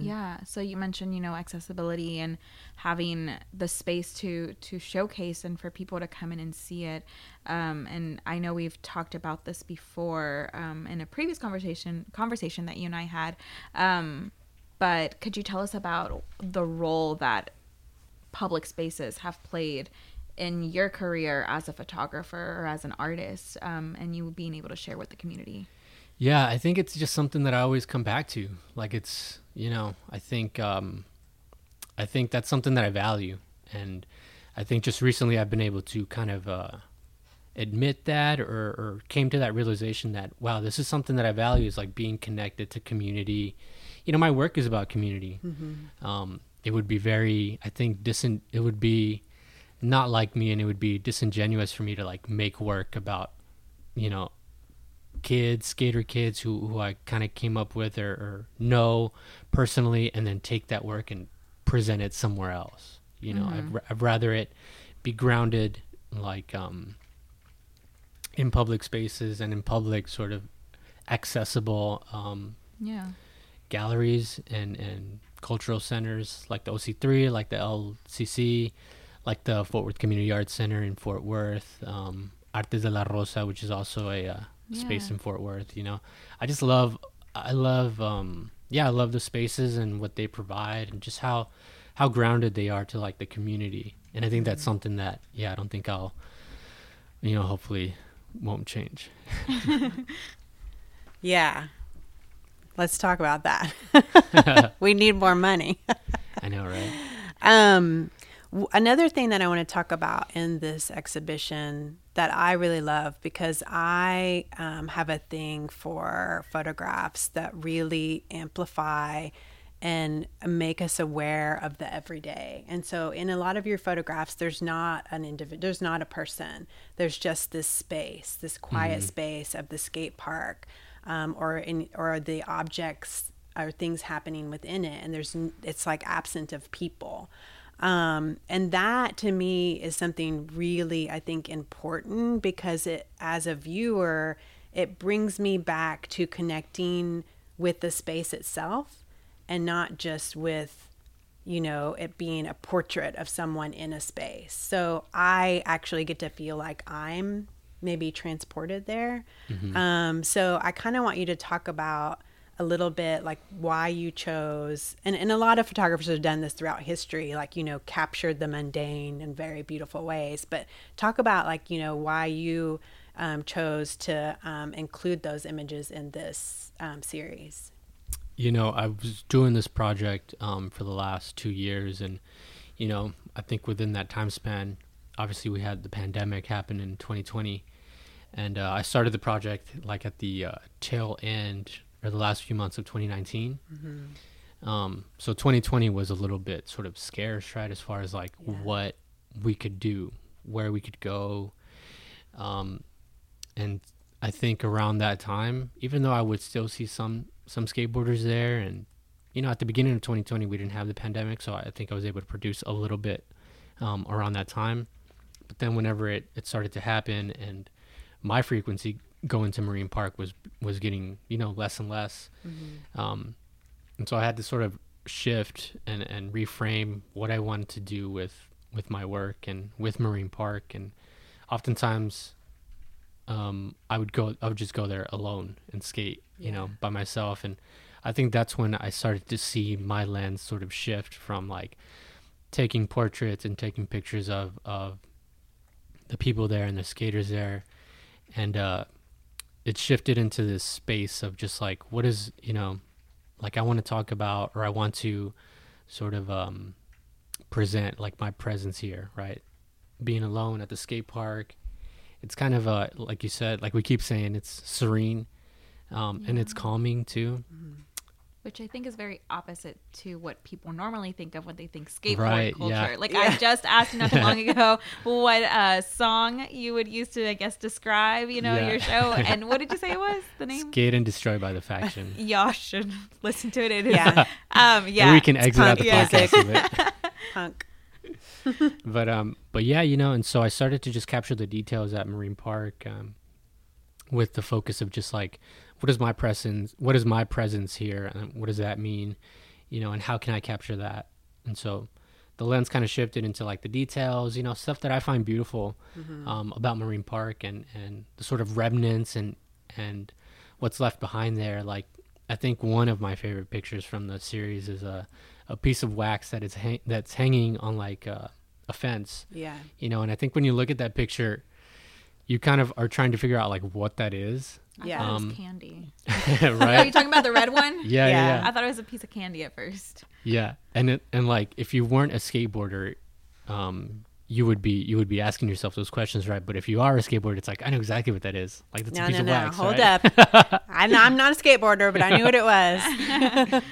Speaker 2: Yeah. So you mentioned, you know, accessibility and having the space to to showcase and for people to come in and see it. Um, and I know we've talked about this before um, in a previous conversation conversation that you and I had. Um, but could you tell us about the role that public spaces have played in your career as a photographer or as an artist, um, and you being able to share with the community?
Speaker 4: Yeah, I think it's just something that I always come back to. Like it's, you know, I think um I think that's something that I value and I think just recently I've been able to kind of uh admit that or, or came to that realization that wow, this is something that I value is like being connected to community. You know, my work is about community. Um it would be very I think disin it would be not like me and it would be disingenuous for me to like make work about you know kids, skater kids who, who I kind of came up with or, or know personally, and then take that work and present it somewhere else. You know, I'd, r- I'd rather it be grounded like um, in public spaces and in public sort of accessible um,
Speaker 2: Yeah.
Speaker 4: galleries and, and cultural centers like the OC3, like the LCC, like the Fort Worth Community Arts Center in Fort Worth, um, Artes de la Rosa, which is also a uh, space in Fort Worth. You know, I just love, I love, um, yeah, I love the spaces and what they provide and just how how grounded they are to like the community. And I think that's something that, yeah, I don't think I'll, you know, hopefully won't change.
Speaker 3: Yeah. Let's talk about that. we need more money.
Speaker 4: I know, right?
Speaker 3: Um, w- another thing that I want to talk about in this exhibition that I really love because I um, have a thing for photographs that really amplify and make us aware of the everyday. And so, in a lot of your photographs, there's not an individual, there's not a person. There's just this space, this quiet space of the skate park, um, or in or the objects or things happening within it. And there's it's like absent of people. Um, and that to me is something really, I think, important because it, as a viewer, it brings me back to connecting with the space itself and not just with, you know, it being a portrait of someone in a space. So I actually get to feel like I'm maybe transported there. Um, so I kind of want you to talk about a little bit like why you chose and, and a lot of photographers have done this throughout history like you know captured the mundane in very beautiful ways. But talk about like you know why you um, chose to um, include those images in this um, series.
Speaker 4: You know, I was doing this project um, for the last two years, and you know, I think within that time span, obviously we had the pandemic happen in 2020, and uh, I started the project like at the uh, tail end or the last few months of 2019. Um, so 2020 was a little bit sort of scarce, right, as far as like what we could do, where we could go, um, and I think around that time, even though I would still see some some skateboarders there, and you know, at the beginning of 2020, we didn't have the pandemic, so I think I was able to produce a little bit um, around that time. But then, whenever it, it started to happen, and my frequency going to Marine Park was was getting you know less and less, um, and so I had to sort of shift and and reframe what I wanted to do with with my work and with Marine Park, and oftentimes um, I would go, I would just go there alone and skate, you know, by myself. And I think that's when I started to see my lens sort of shift from like taking portraits and taking pictures of, of the people there and the skaters there. And, uh, it shifted into this space of just like, what is, you know, like I want to talk about, or I want to sort of, um, present like my presence here, right? Being alone at the skate park, it's kind of a like you said like we keep saying it's serene um, and it's calming too
Speaker 2: which I think is very opposite to what people normally think of when they think skateboard
Speaker 4: Right,
Speaker 2: culture.
Speaker 4: yeah.
Speaker 2: Like I just asked you not too long ago what uh, song you would use to, I guess, describe you know
Speaker 4: Yeah.
Speaker 2: your show, and what did you say it was the name?
Speaker 4: skate and destroy by the faction
Speaker 2: Y'all should listen to it. It is,
Speaker 3: Yeah.
Speaker 2: um, yeah.
Speaker 4: and we can exit out the
Speaker 3: music.
Speaker 4: podcast of it
Speaker 3: punk
Speaker 4: but um but yeah you know and so i started to just capture the details at marine park um with the focus of just like what is my presence what is my presence here and what does that mean you know and how can i capture that? And so the lens kind of shifted into like the details you know stuff that i find beautiful um, about marine park and and the sort of remnants and and what's left behind there. Like i think one of my favorite pictures from the series is a a piece of wax that is hang- that's hanging on like uh, a fence.
Speaker 3: Yeah.
Speaker 4: You know and i think when you look at that picture you kind of are trying to figure out like what that is
Speaker 2: I
Speaker 3: Yeah.
Speaker 2: thought it was
Speaker 4: Um,
Speaker 2: candy. Right? Are you talking about the red one?
Speaker 4: yeah, yeah
Speaker 3: Yeah.
Speaker 4: yeah
Speaker 2: I thought it was a piece of candy at first.
Speaker 4: yeah and it, and like if you weren't a skateboarder um you would be you would be asking yourself those questions right but if you are a skateboarder it's like i know exactly what that is like that's a piece
Speaker 3: no
Speaker 4: of
Speaker 3: no
Speaker 4: wax
Speaker 3: hold
Speaker 4: right?
Speaker 3: up I'm, I'm not a skateboarder but i knew what it was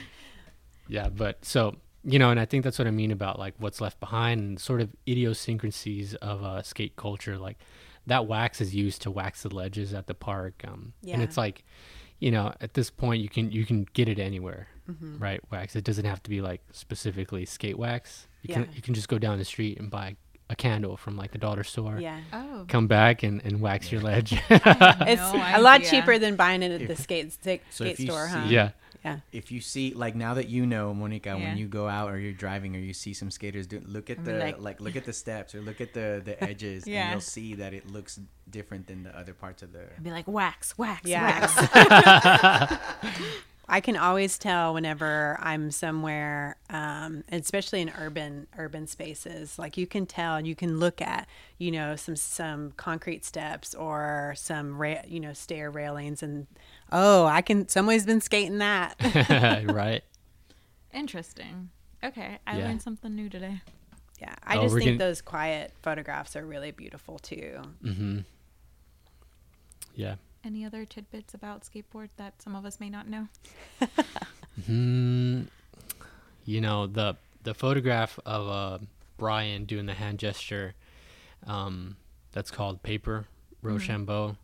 Speaker 4: Yeah, but so you know, and I think that's what I mean about like what's left behind and sort of idiosyncrasies of uh, skate culture. Like that wax is used to wax the ledges at the park. Um, and it's like, you know, at this point you can you can get it anywhere,
Speaker 3: Mm-hmm.
Speaker 4: right? Wax. It doesn't have to be like specifically skate wax. You can
Speaker 3: Yeah.
Speaker 4: you can just go down the street and buy a candle from like the dollar store.
Speaker 3: Yeah.
Speaker 2: Oh.
Speaker 4: Come back and, and wax your ledge.
Speaker 3: It's
Speaker 2: No
Speaker 3: a lot cheaper than buying it at the
Speaker 1: If-
Speaker 3: skate skate,
Speaker 1: So
Speaker 3: skate
Speaker 1: if you
Speaker 3: store, huh?
Speaker 4: yeah.
Speaker 3: Yeah.
Speaker 1: if you see like now that you know monica
Speaker 2: Yeah.
Speaker 1: when you go out or you're driving or you see some skaters do look at
Speaker 2: And
Speaker 1: the like,
Speaker 2: like-
Speaker 1: look at the steps or look at the the edges and you'll see that it looks different than the other parts of the
Speaker 2: I'd be like wax, wax,
Speaker 3: Yeah.
Speaker 2: wax.
Speaker 3: I can always tell whenever I'm somewhere, um, especially in urban urban spaces. Like you can tell, you can look at, you know, some some concrete steps or some ra- you know stair railings, and oh, I can. Somebody's been skating that.
Speaker 4: right.
Speaker 2: Interesting. Okay, I
Speaker 4: Yeah.
Speaker 2: learned something new today.
Speaker 3: yeah, I
Speaker 4: Oh,
Speaker 3: just think
Speaker 4: gonna-
Speaker 3: those quiet photographs are really beautiful too.
Speaker 4: Mm-hmm. Yeah.
Speaker 2: Any other tidbits about skateboard that some of us may not know?
Speaker 4: Mm, you know the the photograph of uh, Brian doing the hand gesture. Um, that's called Paper Rochambeau.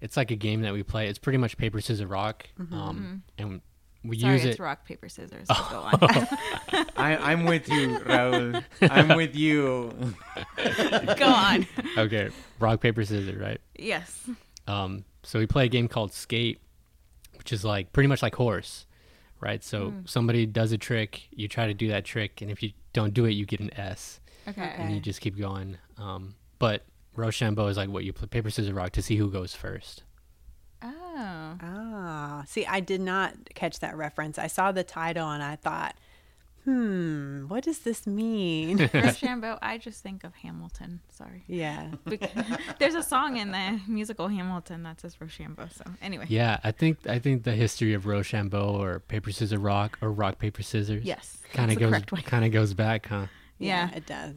Speaker 4: It's like a game that we play. It's pretty much paper scissors rock, um, and we
Speaker 2: Sorry,
Speaker 4: use
Speaker 2: it's
Speaker 4: it.
Speaker 2: rock paper scissors. So go on.
Speaker 1: I, i'm with you raul i'm with you
Speaker 2: go on.
Speaker 4: Okay, rock paper scissors, right?
Speaker 2: Yes.
Speaker 4: Um, so we play a game called Skate, which is like pretty much like horse, right? So somebody does a trick, you try to do that trick, and if you don't do it, you get an S.
Speaker 2: Okay.
Speaker 3: Okay.
Speaker 4: and you just keep going. Um, but Rochambeau is like what you play paper scissors rock to see who goes first.
Speaker 2: Oh.
Speaker 3: Ah, see, I did not catch that reference. I saw the title and I thought, hmm, what does this mean?
Speaker 2: Rochambeau, I just think of Hamilton. Sorry.
Speaker 3: yeah.
Speaker 2: There's a song in the musical Hamilton that says Rochambeau. So anyway.
Speaker 4: Yeah, I think I think the history of Rochambeau or paper scissors rock or rock paper scissors
Speaker 2: Yes.
Speaker 4: kind of goes kind of goes back, huh?
Speaker 2: Yeah.
Speaker 3: it does.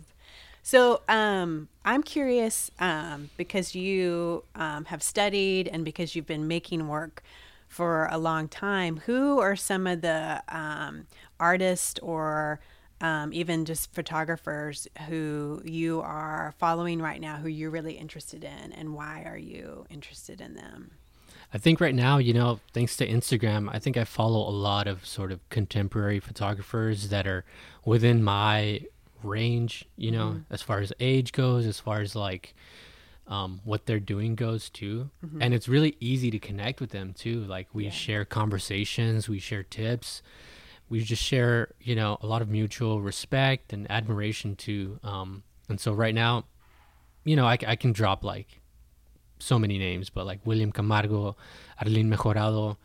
Speaker 3: So um, I'm curious um, because you um, have studied and because you've been making work for a long time. Who are some of the um, artists or um, even just photographers who you are following right now, who you're really interested in, and why are you interested in them?
Speaker 4: I think right now, you know, thanks to Instagram, I think I follow a lot of sort of contemporary photographers that are within my range, you know, as far as age goes, as far as like um, what they're doing goes too. And it's really easy to connect with them too. Like we share conversations, we share tips, we just share, you know, a lot of mutual respect and admiration too. Um, and so right now, you know, I can drop like so many names, but like William Camargo, Arlene Mejorado,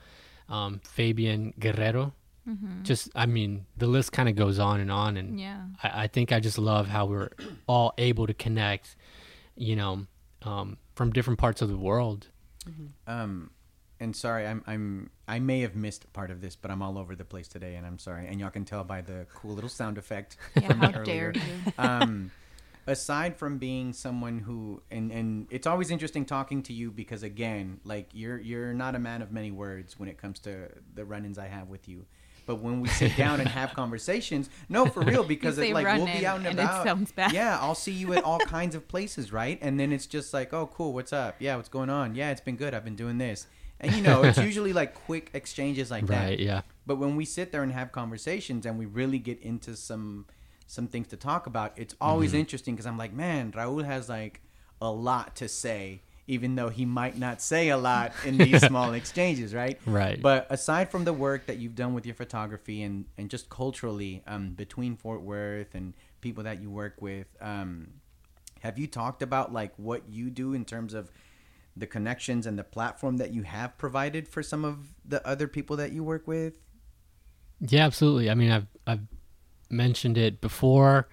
Speaker 4: um, Fabian Guerrero. Just, I mean, the list kind of goes on and on. And
Speaker 2: Yeah.
Speaker 4: I, I think I just love how we're all able to connect, you know, um, from different parts of the world.
Speaker 1: um and sorry i'm i'm i may have missed part of this but i'm all over the place today and i'm sorry. And y'all can tell by the cool little sound effect
Speaker 2: Yeah,
Speaker 1: from
Speaker 2: how
Speaker 1: earlier.
Speaker 2: dare you?
Speaker 1: um aside from being someone who and and it's always interesting talking to you because again like you're you're not a man of many words when it comes to the run-ins i have with you. But when we sit down and have conversations no for real because
Speaker 2: say
Speaker 1: it, like we'll be out and,
Speaker 2: and it
Speaker 1: about.
Speaker 2: sounds bad.
Speaker 1: yeah i'll see you at all kinds of places right? And then it's just like oh cool what's up? Yeah what's going on? Yeah it's been good i've been doing this and you know it's usually like quick exchanges like that
Speaker 4: Right. Yeah.
Speaker 1: but when we sit there and have conversations and we really get into some some things to talk about, it's always
Speaker 4: Mm-hmm.
Speaker 1: interesting because I'm like, man, Raul has like a lot to say, even though he might not say a lot in these small exchanges, right?
Speaker 4: Right.
Speaker 1: But aside from the work that you've done with your photography and and just culturally um, between Fort Worth and people that you work with, um, have you talked about like what you do in terms of the connections and the platform that you have provided for some of the other people that you work with?
Speaker 4: Yeah, absolutely. I mean, I've I've mentioned it before.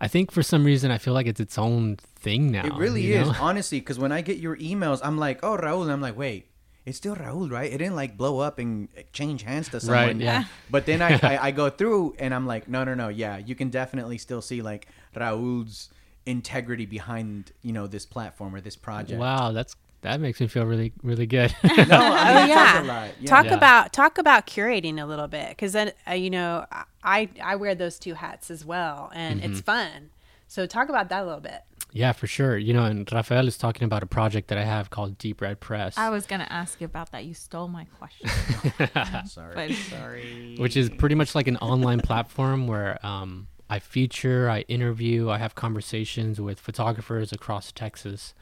Speaker 4: I think for some reason I feel like it's its own thing now.
Speaker 1: It really is,
Speaker 4: know?
Speaker 1: honestly, because when I get your emails, I'm like, oh, Raul. And I'm like, wait, it's still Raul, right? It didn't like blow up and change hands to someone.
Speaker 4: Right, yeah.
Speaker 1: But then I, I, I go through and I'm like, no, no, no. Yeah, you can definitely still see like Raul's integrity behind, you know, this platform or this project.
Speaker 4: Wow, that's that makes me feel really really good.
Speaker 1: No, I mean,
Speaker 3: Oh
Speaker 1: that
Speaker 3: yeah.
Speaker 1: a lot. Yeah.
Speaker 3: Talk
Speaker 4: Yeah.
Speaker 3: about talk about curating a little bit because then uh, you know I I wear those two hats as well and
Speaker 1: Mm-hmm.
Speaker 3: it's fun. So talk about that a little bit.
Speaker 4: Yeah, for sure. You know, and Rafael is talking about a project that I have called Deep Red Press.
Speaker 2: I was gonna ask you about that. You stole my question.
Speaker 1: Sorry.
Speaker 2: But-
Speaker 1: Sorry.
Speaker 4: which is pretty much like an online platform where um, I feature, I interview, I have conversations with photographers across Texas.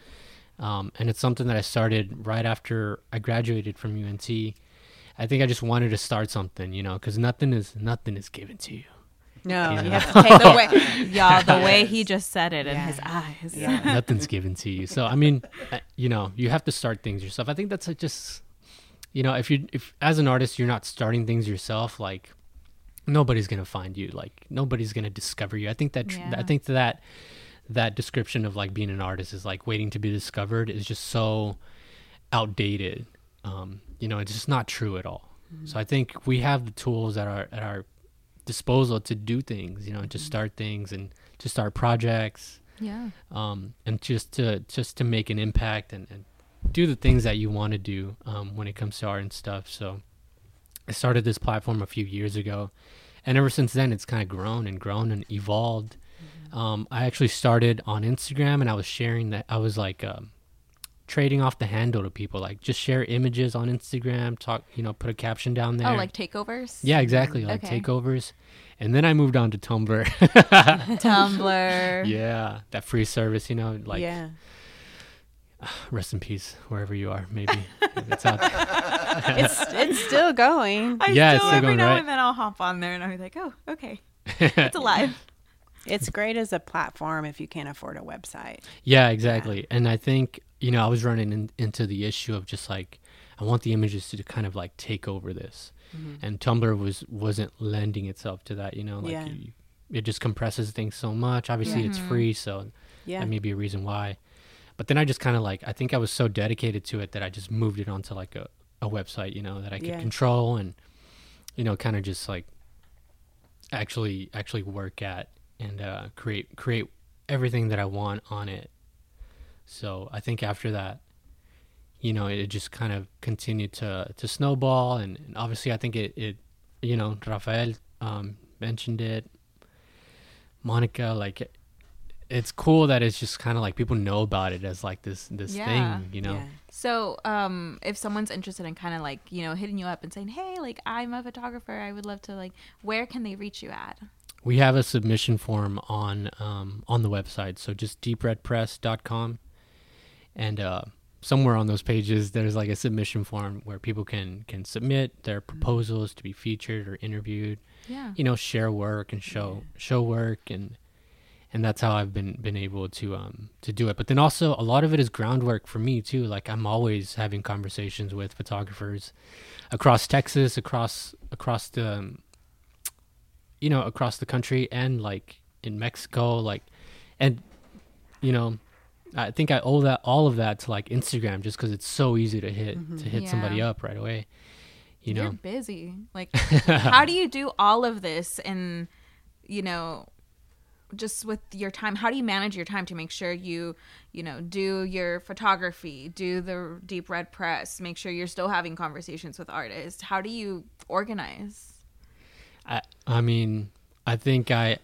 Speaker 4: Um, and it's something that I started right after I graduated from UNT. I think I just wanted to start something, you know, because nothing is nothing is given to you.
Speaker 3: No,
Speaker 4: Yeah.
Speaker 3: you have to take
Speaker 2: the
Speaker 3: the way.
Speaker 2: way, y'all, the way he just said it in his eyes.
Speaker 3: Yeah.
Speaker 4: nothing's given to you. So I mean, uh, you know, you have to start things yourself. I think that's a just, you know, if you if as an artist you're not starting things yourself, like nobody's gonna find you. Like nobody's gonna discover you. I think that tr-
Speaker 2: Yeah.
Speaker 4: I think that that description of like being an artist is like waiting to be discovered is just so outdated. Um, you know, it's just not true at all. So I think we have the tools at our at our disposal to do things. You know, to start things and to start projects
Speaker 2: Yeah.
Speaker 4: um, and just to just to make an impact and, and do the things that you want to do um, when it comes to art and stuff. So I started this platform a few years ago, and ever since then, it's kind of grown and grown and evolved. Um, I actually started on Instagram, and I was sharing that I was like um, trading off the handle to people, like just share images on Instagram, talk, you know, put a caption down there.
Speaker 2: Oh, like takeovers?
Speaker 4: yeah, exactly, like
Speaker 2: Okay.
Speaker 4: takeovers. And then I moved on to Tumblr.
Speaker 2: Tumblr.
Speaker 4: yeah, that free service, you know, like
Speaker 3: yeah.
Speaker 4: rest in peace wherever you are maybe it's out there.
Speaker 3: It's it's still going.
Speaker 2: I
Speaker 4: Yeah, it's
Speaker 2: still
Speaker 4: still
Speaker 2: every
Speaker 4: going,
Speaker 2: now
Speaker 4: right?
Speaker 2: and then I'll hop on there and I'll be like, oh, okay, it's alive.
Speaker 3: It's great as a platform if you can't afford a website.
Speaker 4: yeah exactly and i think you know i was running in, into the issue of just like i want the images to kind of like take over this mm-hmm. and tumblr was wasn't lending itself to that you know like
Speaker 3: Yeah.
Speaker 4: you, it just compresses things so much obviously it's free so
Speaker 3: Yeah.
Speaker 4: that may be a reason why but then i just kind of like i think i was so dedicated to it that i just moved it onto like a, a website you know that i could
Speaker 3: Yeah.
Speaker 4: control and you know kind of just like actually actually work at and uh, create create everything that i want on it so i think after that you know it just kind of continued to to snowball and, and obviously i think it, it you know rafael um, mentioned it monica like it's cool that it's just kind of like people know about it as like this this
Speaker 2: Yeah.
Speaker 4: thing you know
Speaker 3: Yeah.
Speaker 2: So, um, if someone's interested in kind of like you know hitting you up and saying, hey, like I'm a photographer, I would love to like, where can they reach you at?
Speaker 4: We have a submission form on um, on the website so just deepredpress.com and uh, somewhere on those pages there's like a submission form where people can can submit their proposals to be featured or interviewed.
Speaker 2: Yeah.
Speaker 4: you know share work and show show work and and that's how I've been been able to um to do it. But then also a lot of it is groundwork for me too. Like I'm always having conversations with photographers across Texas across across the um, you know across the country and like in Mexico like and you know I think I owe that all of that to like Instagram just cuz it's so easy to hit to mm-hmm. hit somebody up right away you know,
Speaker 2: You're
Speaker 4: know
Speaker 2: busy. Like, how do you do all of this and, you know, just with your time? How do you manage your time to make sure you, you know, do your photography, do the deep red press, make sure you're still having conversations with artists? How do you organize?
Speaker 4: I I mean, I think I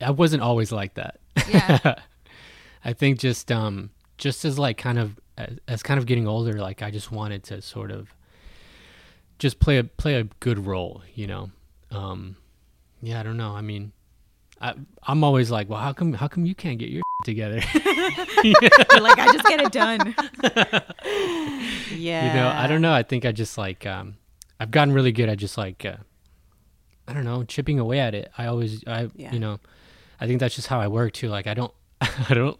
Speaker 4: I wasn't always like that.
Speaker 2: Yeah.
Speaker 4: I think just um just as like kind of as, as kind of getting older, like I just wanted to sort of just play a play a good role, you know. Um yeah, I don't know. I mean, I I'm always like, well, how come how come you can't get your together?
Speaker 2: Like, I just get it done.
Speaker 3: Yeah.
Speaker 4: you know i don't know i think i just like um i've gotten really good at just like uh, i don't know chipping away at it i always i
Speaker 3: Yeah.
Speaker 4: you know i think that's just how i work too like i don't i don't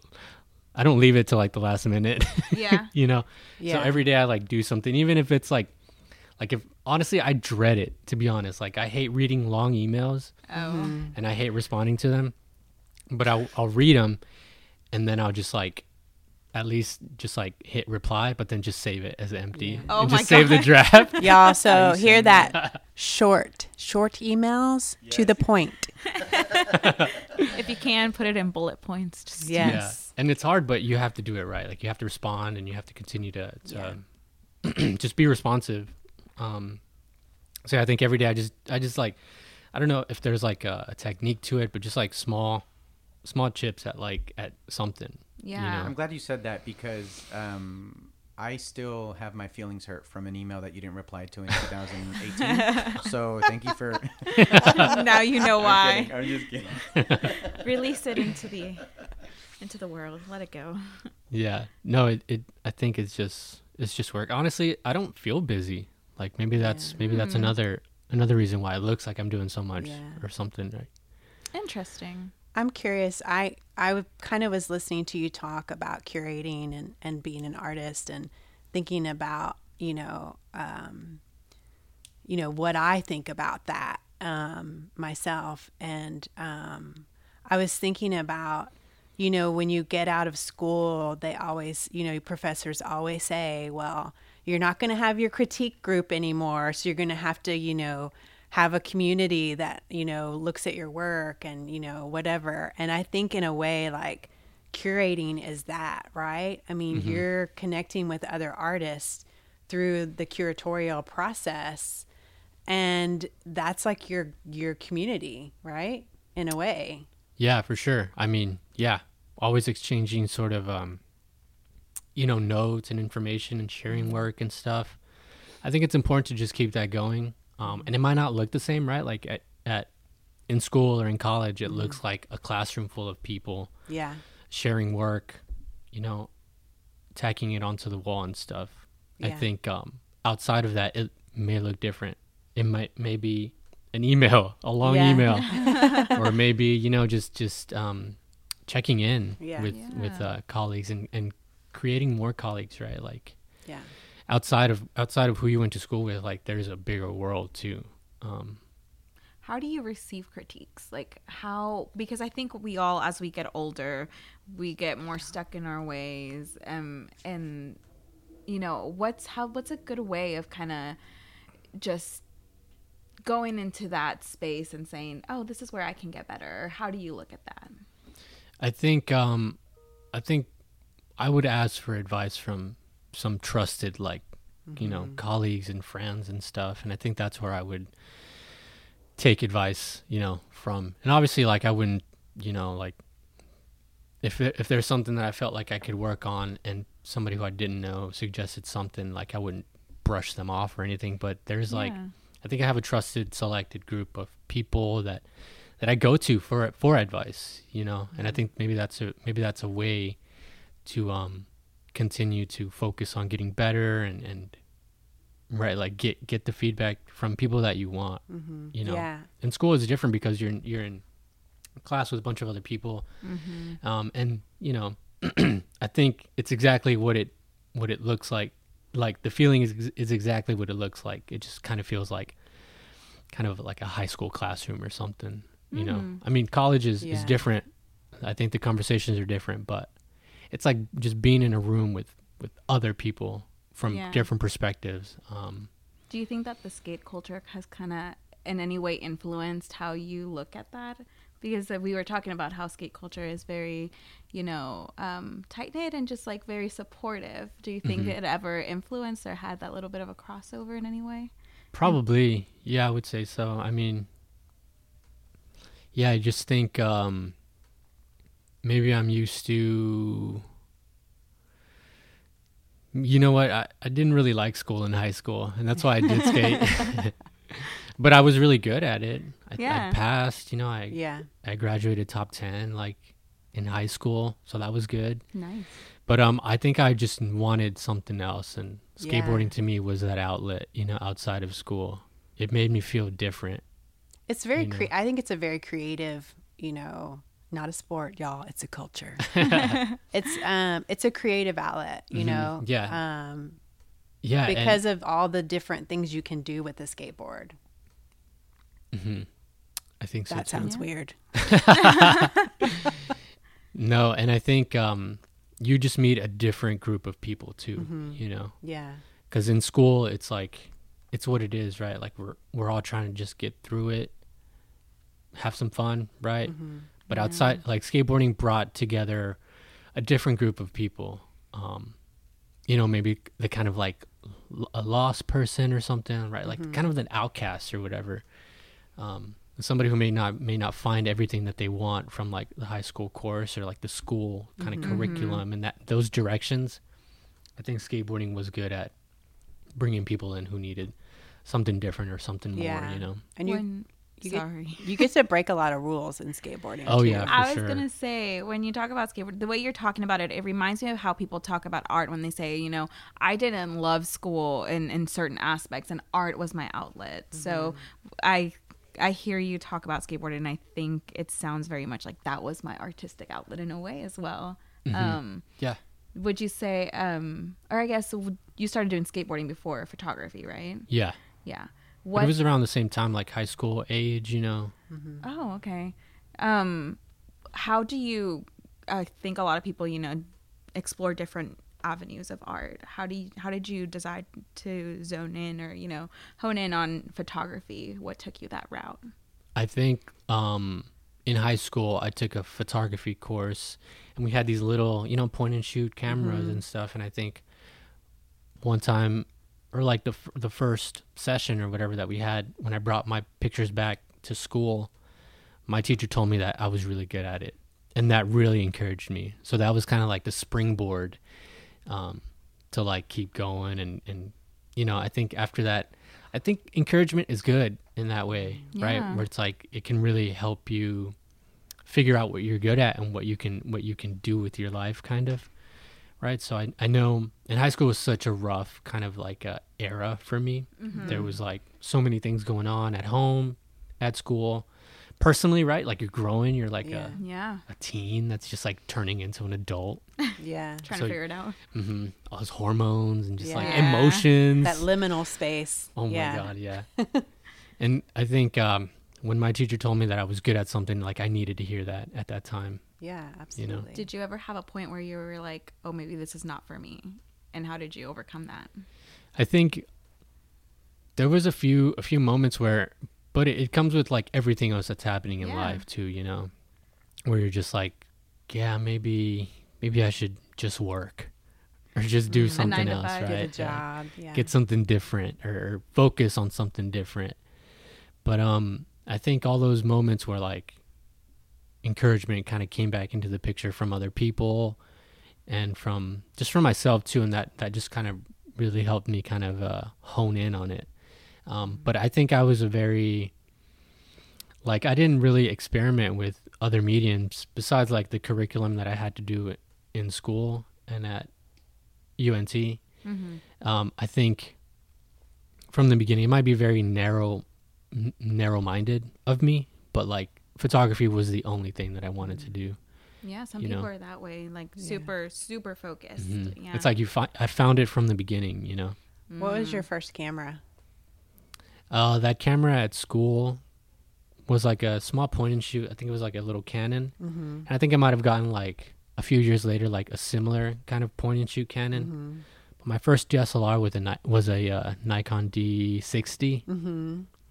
Speaker 4: i don't leave it to like the last minute
Speaker 2: Yeah.
Speaker 4: you know
Speaker 3: Yeah.
Speaker 4: so every day i like do something even if it's like like if honestly i dread it to be honest like i hate reading long emails
Speaker 2: Oh.
Speaker 4: and i hate responding to them but i'll, I'll read them and then i'll just like at least just like hit reply but then just save it as empty
Speaker 2: Oh
Speaker 4: and
Speaker 2: my
Speaker 4: just save the draft
Speaker 3: Y'all, so hear that. Short, short emails to the point.
Speaker 2: If you can, put it in bullet points. Just
Speaker 3: Yes.
Speaker 4: Yeah, and it's hard, but you have to do it right. Like you have to respond, and you have to continue to, to just be responsive. Um, so I think every day I just I just like I don't know if there's like a, a technique to it, but just like small small chips at like at something.
Speaker 2: Yeah.
Speaker 1: I'm glad you said that because um, I still have my feelings hurt from an email that you didn't reply to in 2018. so thank you for.
Speaker 2: now you know
Speaker 1: I'm,
Speaker 2: why.
Speaker 1: kidding, I'm just kidding.
Speaker 2: Release it into the into the world. Let it go.
Speaker 4: Yeah. No, it, it I think it's just it's just work. Honestly, I don't feel busy. Like maybe that's
Speaker 3: Yeah.
Speaker 4: maybe that's
Speaker 2: Hmm.
Speaker 4: another another reason why it looks like I'm doing so much
Speaker 3: Yeah.
Speaker 4: or something. Right?
Speaker 2: Interesting.
Speaker 3: I'm curious. I I kind of was listening to you talk about curating and and being an artist and thinking about you know um, you know what I think about that um, myself and um, I was thinking about you know when you get out of school they always you know professors always say well you're not going to have your critique group anymore so you're going to have to you know have a community that you know looks at your work and you know whatever and i think in a way like curating is that right i mean you're connecting with other artists through the curatorial process and that's like your your community right in a way
Speaker 4: Yeah, for sure. I mean, yeah, always exchanging sort of um you know, notes and information and sharing work and stuff. I think it's important to just keep that going. Um and it might not look the same, right? Like at, at in school or in college it looks like a classroom full of people
Speaker 3: yeah
Speaker 4: sharing work, you know, tacking it onto the wall and stuff. I think um outside of that it may look different. It might maybe an email, a long
Speaker 3: Yeah.
Speaker 4: email, or maybe you know just just um, checking in
Speaker 3: Yeah.
Speaker 4: with with uh, colleagues and and creating more colleagues, right? Like
Speaker 3: yeah
Speaker 4: outside of outside of who you went to school with, like there's a bigger world too. Um,
Speaker 2: How do you receive critiques? Like how because I think we all as we get older, we get more stuck in our ways um and you know, what's how what's a good way of kind of just going into that space and saying, "Oh, this is where I can get better." How do you look at that?
Speaker 4: I think um, I think I would ask for advice from some trusted like you know colleagues and friends and stuff, and I think that's where I would take advice, you know, from. And obviously, like I wouldn't, you know, like if if there's something that I felt like I could work on, and somebody who I didn't know suggested something, like I wouldn't brush them off or anything. But there's like I think I have a trusted, selected group of people that that I go to for for advice, you know. And I think maybe that's a maybe that's a way to um continue to focus on getting better and and right like get get the feedback from people that you want.
Speaker 3: mm-hmm.
Speaker 4: You know,
Speaker 3: yeah
Speaker 4: in school is different because you're in, you're in class with a bunch of other people,
Speaker 2: Mm-hmm.
Speaker 4: um, and you know, I think it's exactly what it what it looks like. Like the feeling is is exactly what it looks like. It just kind of feels like kind of like a high school classroom or something. You know,
Speaker 2: Mm.
Speaker 4: I mean, college is, is different. I think the conversations are different, but it's like just being in a room with with other people from
Speaker 2: Yeah.
Speaker 4: different perspectives. Um,
Speaker 2: Do you think that the skate culture has kind of in any way influenced how you look at that? Because we were talking about how skate culture is very, you know, um, tight knit and just like very supportive. Do you think
Speaker 4: Mhm.
Speaker 2: it ever influenced or had that little bit of a crossover in any way?
Speaker 4: Probably, yeah, I would say so. I mean, yeah, I just think um, maybe I'm used to. You know what? I, I didn't really like school in high school, and that's why I did skate. but I was really good at it. I,
Speaker 2: Yeah.
Speaker 4: I passed. You know, I
Speaker 3: yeah
Speaker 4: I graduated top ten like in high school, so that was good.
Speaker 2: Nice.
Speaker 4: But um, I think I just wanted something else, and
Speaker 3: Yeah.
Speaker 4: skateboarding to me was that outlet. You know, outside of school, it made me feel different.
Speaker 3: It's very.
Speaker 4: you know.
Speaker 3: Cre- I think it's a very creative. You know, not a sport, y'all. It's a culture. it's um, it's a creative outlet. You
Speaker 4: Mhm.
Speaker 3: know.
Speaker 4: Yeah.
Speaker 3: Um,
Speaker 4: Yeah,
Speaker 3: because of all the different things you can do with a skateboard.
Speaker 4: hmm I think so
Speaker 3: That
Speaker 4: too.
Speaker 3: sounds
Speaker 2: Yeah.
Speaker 3: weird.
Speaker 4: No, and I think um, you just meet a different group of people too.
Speaker 3: Mhm.
Speaker 4: You know,
Speaker 3: Yeah.
Speaker 4: because in school it's like it's what it is, right? Like we're we're all trying to just get through it, have some fun, right? But
Speaker 2: Yeah.
Speaker 4: outside, like skateboarding brought together a different group of people. Um, you know, maybe the kind of like l- a lost person or something, right? Like
Speaker 3: Mhm.
Speaker 4: kind of an outcast or whatever. Um, somebody who may not may not find everything that they want from like the high school course or like the school kind of curriculum and that those directions i think skateboarding was good at bringing people in who needed something different or something more
Speaker 3: Yeah.
Speaker 4: you know
Speaker 3: And you
Speaker 2: When-
Speaker 3: you get- you get to break a lot of rules in skateboarding.
Speaker 4: Oh,
Speaker 3: too.
Speaker 4: yeah. for
Speaker 2: I was
Speaker 4: sure.
Speaker 2: gonna say when you talk about skateboard, the way you're talking about it, it reminds me of how people talk about art when they say, you know, I didn't love school in in certain aspects, and art was my outlet. So I I hear you talk about skateboarding, and I think it sounds very much like that was my artistic outlet in a way as well. Um,
Speaker 4: yeah
Speaker 2: would you say, um, or I guess you started doing skateboarding before photography, right?
Speaker 4: yeah
Speaker 2: Yeah.
Speaker 4: But
Speaker 2: What
Speaker 4: it was around the same time like high school age you know
Speaker 2: Oh, okay. Um, how do you? I think a lot of people, you know, explore different avenues of art. How do you? How did you decide to zone in or you know hone in on photography? What took you that route?
Speaker 4: I think um, in high school I took a photography course, and we had these little, you know, point and shoot cameras and stuff. And I think one time, or like the f- the first session or whatever that we had, when I brought my pictures back to school, my teacher told me that I was really good at it, and that really encouraged me. So that was kind of like the springboard um, to like keep going, and and you know, I think after that. I think encouragement is good in that way, right? Where it's like it can really help you figure out what you're good at and what you can what you can do with your life, kind of, right? So I I know in high school was such a rough kind of like uh, era for me. There was like so many things going on at home, at school, personally, right? Like you're growing, you're like
Speaker 3: Yeah.
Speaker 2: Yeah,
Speaker 4: a a teen that's just like turning into an adult.
Speaker 3: Yeah.
Speaker 2: trying
Speaker 4: So-
Speaker 2: to figure it out.
Speaker 4: Mm-hmm, All those hormones and just like emotions.
Speaker 3: That liminal space.
Speaker 4: Oh my
Speaker 3: yeah.
Speaker 4: god, yeah. and I think um, when my teacher told me that I was good at something, like I needed to hear that at that time.
Speaker 3: Yeah, absolutely.
Speaker 2: Did you ever have a point where you were like, "Oh, maybe this is not for me," and how did you overcome that?
Speaker 4: I think there was a few a few moments where, but it, it comes with like everything else that's happening in
Speaker 2: Yeah.
Speaker 4: life too. You know, where you're just like, yeah, maybe maybe I should just work or just do
Speaker 3: Mm. A
Speaker 4: something
Speaker 2: nine to
Speaker 4: else,
Speaker 2: five.
Speaker 4: right?
Speaker 3: Get a
Speaker 4: Yeah.
Speaker 3: job. Yeah.
Speaker 4: get something different or, or focus on something different. But um, I think all those moments where like encouragement kind of came back into the picture from other people and from just from myself too, and that that just kind of really helped me kind of uh, hone in on it. Um, but I think I was a very like I didn't really experiment with other mediums besides like the curriculum that I had to do in school and at UNT
Speaker 2: Mm-hmm.
Speaker 4: um, I think from the beginning it might be very narrow, n- narrow-minded of me, but like photography was the only thing that I wanted to do.
Speaker 2: Yeah, some people
Speaker 4: know.
Speaker 2: are that way, like
Speaker 3: Yeah.
Speaker 2: super, super focused.
Speaker 4: Mhm.
Speaker 2: Yeah,
Speaker 4: It's like you fi- I found it from the beginning, you know.
Speaker 3: What was
Speaker 2: Mm.
Speaker 3: your first camera?
Speaker 4: Uh, that camera at school was like a small point and shoot. I think it was like a little Canon,
Speaker 3: Mm-hmm.
Speaker 4: and I think I might have gotten like a few years later like a similar kind of point and shoot Canon.
Speaker 3: Mm-hmm.
Speaker 4: But my first DSLR with a Ni- was a uh, Nikon D60.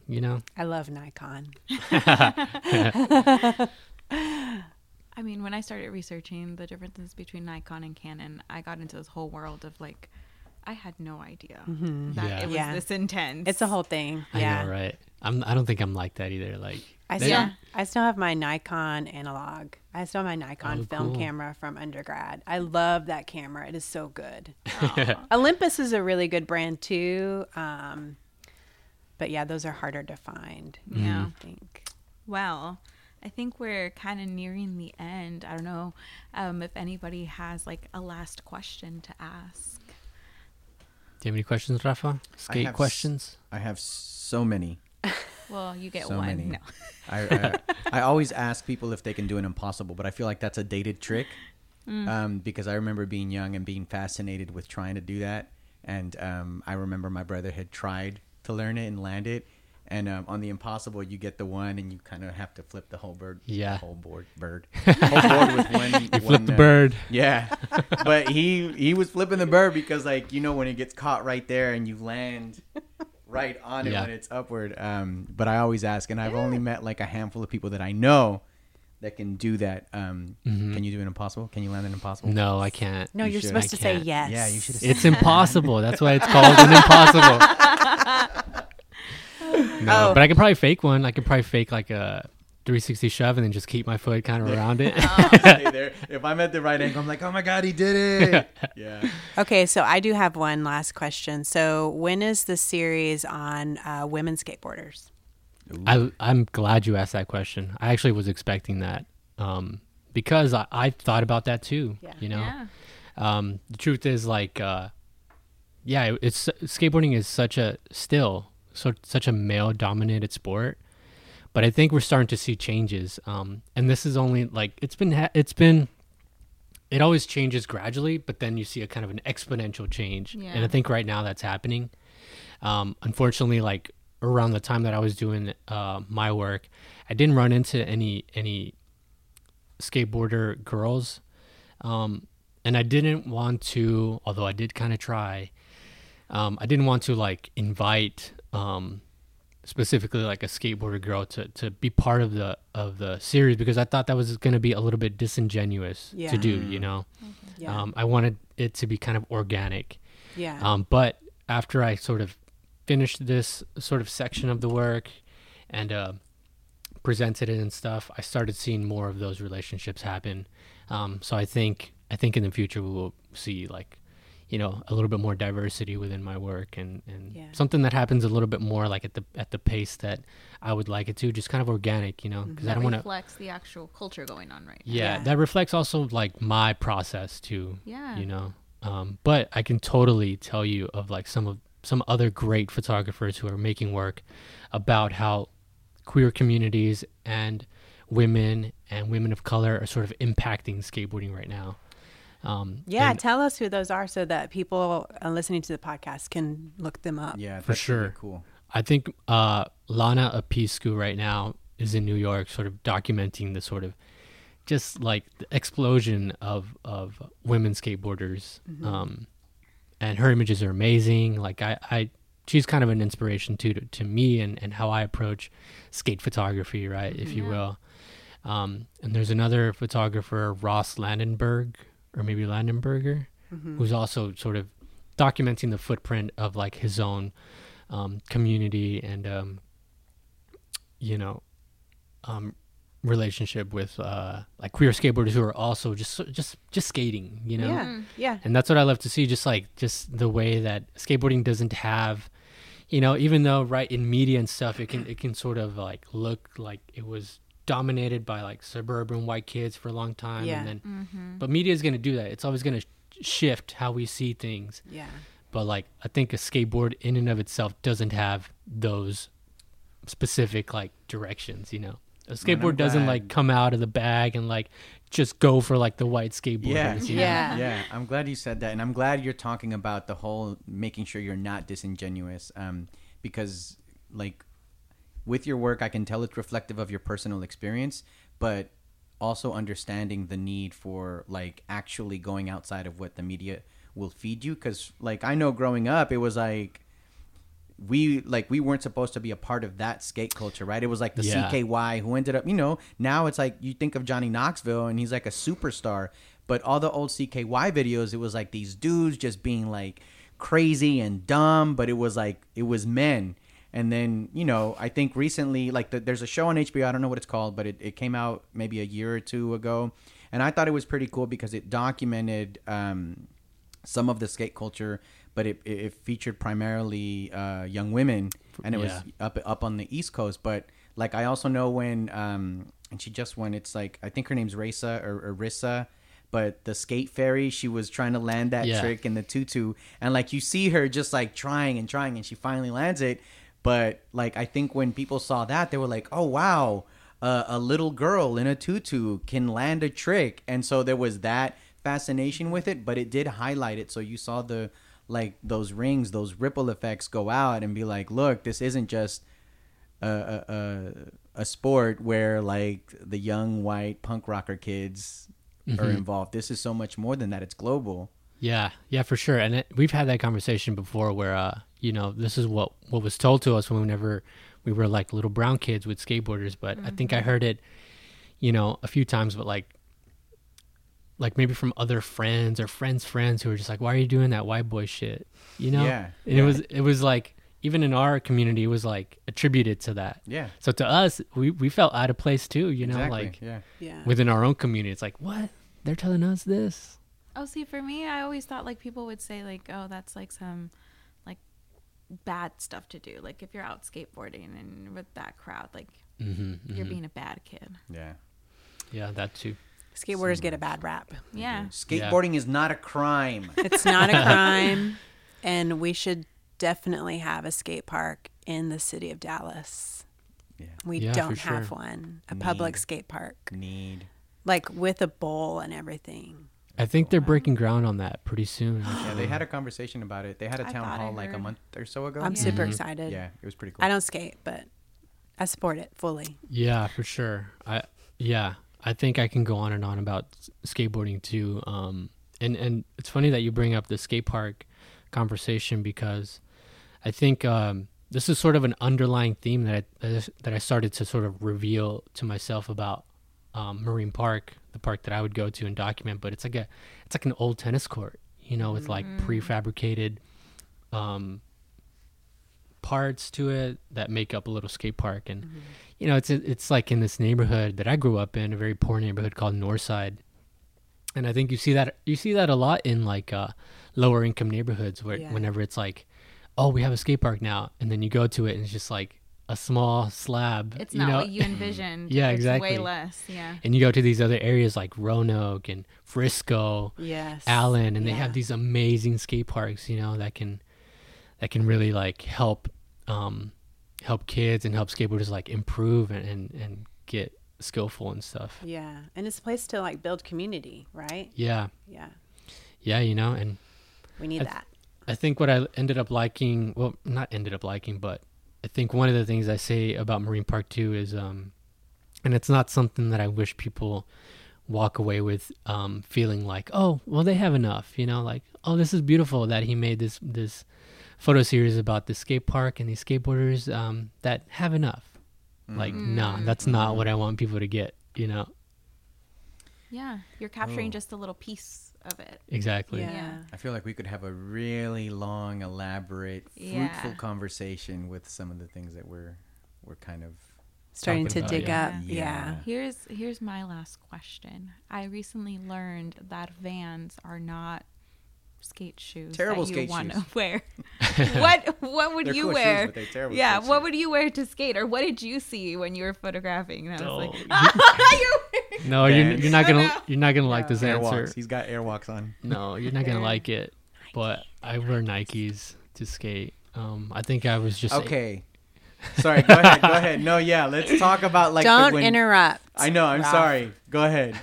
Speaker 4: You know,
Speaker 3: I love Nikon.
Speaker 2: I mean, when I started researching the differences between Nikon and Canon, I got into this whole world of like, I had no idea
Speaker 3: Mm-hmm.
Speaker 2: that
Speaker 4: Yeah.
Speaker 2: it was
Speaker 3: Yeah.
Speaker 2: this intense.
Speaker 3: It's a whole thing.
Speaker 4: I
Speaker 3: yeah.
Speaker 4: know, right? I'm. I don't think I'm like that either. Like,
Speaker 3: I still,
Speaker 2: Yeah.
Speaker 3: I still have my Nikon analog. I still have my Nikon
Speaker 4: Oh,
Speaker 3: film
Speaker 4: cool.
Speaker 3: camera from undergrad. I love that camera. It is so good. Olympus is a really good brand too. Um, but yeah, those are harder to find.
Speaker 2: yeah.
Speaker 3: I think.
Speaker 2: Well, I think we're kind of nearing the end. I don't know um, if anybody has like a last question to ask.
Speaker 4: Do you have any questions, Rafa? Skate
Speaker 1: have
Speaker 4: questions?
Speaker 1: I have so many.
Speaker 2: Well, you get
Speaker 1: So
Speaker 2: one.
Speaker 1: many.
Speaker 2: No.
Speaker 1: I, I I always ask people if they can do an impossible, but I feel like that's a dated trick. Um, because I remember being young and being fascinated with trying to do that, and um, I remember my brother had tried to learn it and land it. And um, on the impossible, you get the one, and you kind of have to flip the whole bird.
Speaker 4: Yeah.
Speaker 1: the whole board bird. whole board with one.
Speaker 4: You flip
Speaker 1: one,
Speaker 4: the
Speaker 1: uh,
Speaker 4: bird.
Speaker 1: Yeah, but he he was flipping the bird because like you know when it gets caught right there and you land right on it
Speaker 4: Yeah.
Speaker 1: when it's upward. Um, but I always ask, and I've only met like a handful of people that I know that can do that. Um,
Speaker 4: Mhm.
Speaker 1: Can you do an impossible? Can you land an impossible?
Speaker 4: No, I can't.
Speaker 3: No,
Speaker 1: You
Speaker 3: you are
Speaker 1: should.
Speaker 3: supposed
Speaker 4: I
Speaker 3: to say
Speaker 4: can't.
Speaker 3: yes.
Speaker 1: Yeah, you should have
Speaker 4: It's impossible. That's why it's called an impossible. No,
Speaker 3: Oh.
Speaker 4: but I could probably fake one. I could probably fake like a 360 shove and then just keep my foot kind of around it.
Speaker 1: Stay there. If I'm at the right angle, I'm like, oh my god, he did it. yeah.
Speaker 3: Okay, so I do have one last question. So, when is the series on uh, women skateboarders?
Speaker 4: I, I'm glad you asked that question. I actually was expecting that um, because I, I thought about that too.
Speaker 3: Yeah.
Speaker 4: You know,
Speaker 2: Yeah.
Speaker 4: um, the truth is like, uh, yeah, it's skateboarding is such a still so, such a male dominated sport, but I think we're starting to see changes. Um, and this is only like it's been ha- it's been it always changes gradually, but then you see a kind of an exponential change. And I think right now that's happening. Um, unfortunately, like around the time that I was doing uh, my work, I didn't run into any any skateboarder girls, um, and I didn't want to. Although I did kind of try, um, I didn't want to like invite um, specifically like a skateboarder girl to, to be part of the of the series because I thought that was going to be a little bit disingenuous
Speaker 3: Yeah.
Speaker 4: to do. You know,
Speaker 3: Yeah,
Speaker 4: um, I wanted it to be kind of organic.
Speaker 3: yeah,
Speaker 4: Um, but after I sort of finished this sort of section of the work and uh, presented it and stuff, I started seeing more of those relationships happen. Um, so I think I think in the future we will see like you know a little bit more diversity within my work and, and
Speaker 3: Yeah.
Speaker 4: something that happens a little bit more like at the at the pace that I would like it to, just kind of organic, you know, because I don't want to.
Speaker 2: reflects the actual culture going on right now.
Speaker 4: Yeah,
Speaker 3: Yeah.
Speaker 4: that reflects also like my process too
Speaker 2: Yeah.
Speaker 4: you know um, but i can totally tell you of like some of some other great photographers who are making work about how queer communities and women and women of color are sort of impacting skateboarding right now um,
Speaker 3: yeah.
Speaker 4: and
Speaker 3: Tell us who those are so that people uh, listening to the podcast can look them up.
Speaker 1: Yeah,
Speaker 4: For sure.
Speaker 1: cool.
Speaker 4: i think uh, Lanna Apisukh right now is in new york sort of documenting the sort of just like the explosion of of women skateboarders um and her images are amazing. Like i i she's kind of an inspiration too to, to me and and how i approach skate photography right if you will. Um and there's another photographer ross landenberg or maybe landenberger who's also sort of documenting the footprint of like his own um, community and um, you know um, relationship with uh, like queer skateboarders who are also just just just skating you know
Speaker 3: Yeah, yeah,
Speaker 4: and that's what I love to see. Just like just the way that skateboarding doesn't have, you know, even though right in media and stuff, it can it can sort of like look like it was dominated by like suburban white kids for a long time,
Speaker 3: Yeah.
Speaker 4: and then
Speaker 2: Mm-hmm.
Speaker 4: but media is gonna do that. It's always gonna sh- shift how we see things.
Speaker 3: yeah.
Speaker 4: But like I think a skateboard in and of itself doesn't have those specific like directions. You know, a skateboard doesn't
Speaker 1: glad.
Speaker 4: like come out of the bag and like just go for like the white skateboarders.
Speaker 1: Yeah,
Speaker 4: you?
Speaker 3: Yeah.
Speaker 1: yeah. I'm glad you said that, and I'm glad you're talking about the whole making sure you're not disingenuous, um, because like with your work, I can tell it's reflective of your personal experience, but also understanding the need for like actually going outside of what the media will feed you. Because like I know growing up, it was like we like we weren't supposed to be a part of that skate culture, right? It was like the
Speaker 4: Yeah.
Speaker 1: CKY who ended up, you know, now it's like you think of Johnny Knoxville and he's like a superstar, but all the old CKY videos, it was like these dudes just being like crazy and dumb, but it was like it was men. And then, you know, I think recently, like the, there's a show on HBO, I don't know what it's called, but it, it came out maybe a year or two ago. And I thought it was pretty cool because it documented um, some of the skate culture, but it, it, it featured primarily uh, young women, and it
Speaker 4: Yeah.
Speaker 1: was up up on the East Coast. But like I also know when, um, and she just won. It's like I think her name's Risa or, or Rissa. But the skate fairy, she was trying to land that
Speaker 4: Yeah.
Speaker 1: trick in the tutu, and like you see her just like trying and trying, and she finally lands it. But like I think when people saw that, they were like, "Oh wow, uh, a little girl in a tutu can land a trick," and so there was that fascination with it. But it did highlight it, so you saw the like those rings, those ripple effects go out, and be like, "Look, this isn't just a a, a, a sport where like the young white punk rocker kids are involved. This is so much more than that. It's global."
Speaker 4: Yeah, yeah, for sure. And it, we've had that conversation before, where uh, you know, this is what what was told to us whenever we were like little brown kids with skateboarders. But I think I heard it, you know, a few times, but like, like maybe from other friends or friends' friends who were just like, "Why are you doing that white boy shit?" You know?
Speaker 1: Yeah,
Speaker 4: And
Speaker 1: yeah.
Speaker 4: it was it was like even in our community, it was like attributed to that.
Speaker 1: Yeah.
Speaker 4: So to us, we we felt out of place too. You know,
Speaker 1: exactly.
Speaker 4: like
Speaker 1: yeah.
Speaker 3: Yeah.
Speaker 4: within our own community, it's like what they're telling us this.
Speaker 2: Oh, see, for me, I always thought like people would say like, "Oh, that's like some like bad stuff to do." Like if you're out skateboarding and with that crowd, like
Speaker 4: Mm-hmm,
Speaker 2: you're being a bad kid.
Speaker 1: Yeah.
Speaker 4: yeah, that too.
Speaker 3: Skateboarders get a bad rap.
Speaker 2: Yeah.
Speaker 1: Skateboarding is not a crime.
Speaker 3: It's not a crime, and we should definitely have a skate park in the city of Dallas.
Speaker 1: Yeah.
Speaker 3: We
Speaker 4: Yeah,
Speaker 3: don't have
Speaker 4: sure.
Speaker 3: one, a public
Speaker 1: Need.
Speaker 3: skate park,
Speaker 1: Need.
Speaker 3: like with a bowl and everything.
Speaker 4: I think they're breaking ground on that pretty soon.
Speaker 1: Yeah, they had a conversation about it. They had a
Speaker 2: I
Speaker 1: town
Speaker 2: thought I
Speaker 1: hall like a
Speaker 2: heard.
Speaker 1: month or so ago.
Speaker 3: I'm
Speaker 2: Yeah.
Speaker 3: super
Speaker 4: Mhm.
Speaker 3: excited.
Speaker 1: Yeah, it was pretty cool.
Speaker 3: I don't skate, but I support it fully.
Speaker 4: Yeah, for sure. I yeah, I think I can go on and on about skateboarding too. Um, and and it's funny that you bring up the skate park conversation because I think um, this is sort of an underlying theme that I, that I- started to sort of reveal to myself about um, Marine Park, the park that I would go to and document. But it's like a it's like an old tennis court, you know, with like prefabricated um, parts to it that make up a little skate park and you know it's it's like in this neighborhood that I grew up in a very poor neighborhood called Northside and I think you see that you see that a lot in like uh, lower income neighborhoods where
Speaker 3: Yeah.
Speaker 4: whenever it's like oh we have a skate park now and then you go to it and it's just like a small slab
Speaker 2: It's
Speaker 4: you
Speaker 2: not
Speaker 4: know
Speaker 2: what you envisioned.
Speaker 4: Yeah,
Speaker 2: it's
Speaker 4: exactly.
Speaker 2: Way less. Yeah.
Speaker 4: and you go to these other areas like Roanoke and Frisco
Speaker 3: Yes.
Speaker 4: Allen, and they have these amazing skate parks, you know, that can that can really like help um help kids and help skateboarders like improve and and, and get skillful and stuff.
Speaker 3: Yeah, and it's a place to like build community, right?
Speaker 4: Yeah.
Speaker 3: Yeah,
Speaker 4: Yeah, you know, and
Speaker 3: we need
Speaker 4: I-
Speaker 3: that.
Speaker 4: I think what I ended up liking, well, not ended up liking, but I think one of the things I say about Marine Park too is, um, and it's not something that I wish people walk away with um, feeling like, oh, well, they have enough, you know, like, oh, this is beautiful that he made this this photo series about the skate park and these skateboarders um, that have enough. Mm. Like, mm. no, that's not mm. what I want people to get, you know.
Speaker 2: Yeah. You're capturing
Speaker 1: Oh.
Speaker 2: just a little piece of it.
Speaker 4: Exactly.
Speaker 3: Yeah.
Speaker 2: Yeah.
Speaker 1: I feel like we could have a really long, elaborate, fruitful
Speaker 2: Yeah.
Speaker 1: conversation with some of the things that we're we're kind of
Speaker 3: Starting to
Speaker 4: about,
Speaker 3: dig
Speaker 4: yeah.
Speaker 3: up.
Speaker 1: Yeah.
Speaker 3: Yeah.
Speaker 2: Here's here's my last question. I recently learned that Vans are not skate shoes
Speaker 1: Terrible
Speaker 2: that you
Speaker 1: skate
Speaker 2: want to
Speaker 1: shoes.
Speaker 2: wear. what what would you
Speaker 1: cool shoes,
Speaker 2: wear?
Speaker 1: but they're terrible
Speaker 2: yeah, what
Speaker 1: shoes.
Speaker 2: would you wear to skate, or what did you see when you were photographing? And I was
Speaker 4: Oh,
Speaker 2: like, you
Speaker 4: No, you're, you're not
Speaker 2: Oh,
Speaker 4: gonna you're not gonna like this answer.
Speaker 1: airwalks. He's got airwalks on.
Speaker 4: No, you're not gonna like it. But I wear Nikes to skate. Um, I think I was just
Speaker 1: Okay. Sorry, go ahead. Go ahead. No, yeah, let's talk about like
Speaker 3: Don't
Speaker 1: when-
Speaker 3: interrupt.
Speaker 1: I know, I'm
Speaker 3: Ralph.
Speaker 1: sorry. Go ahead.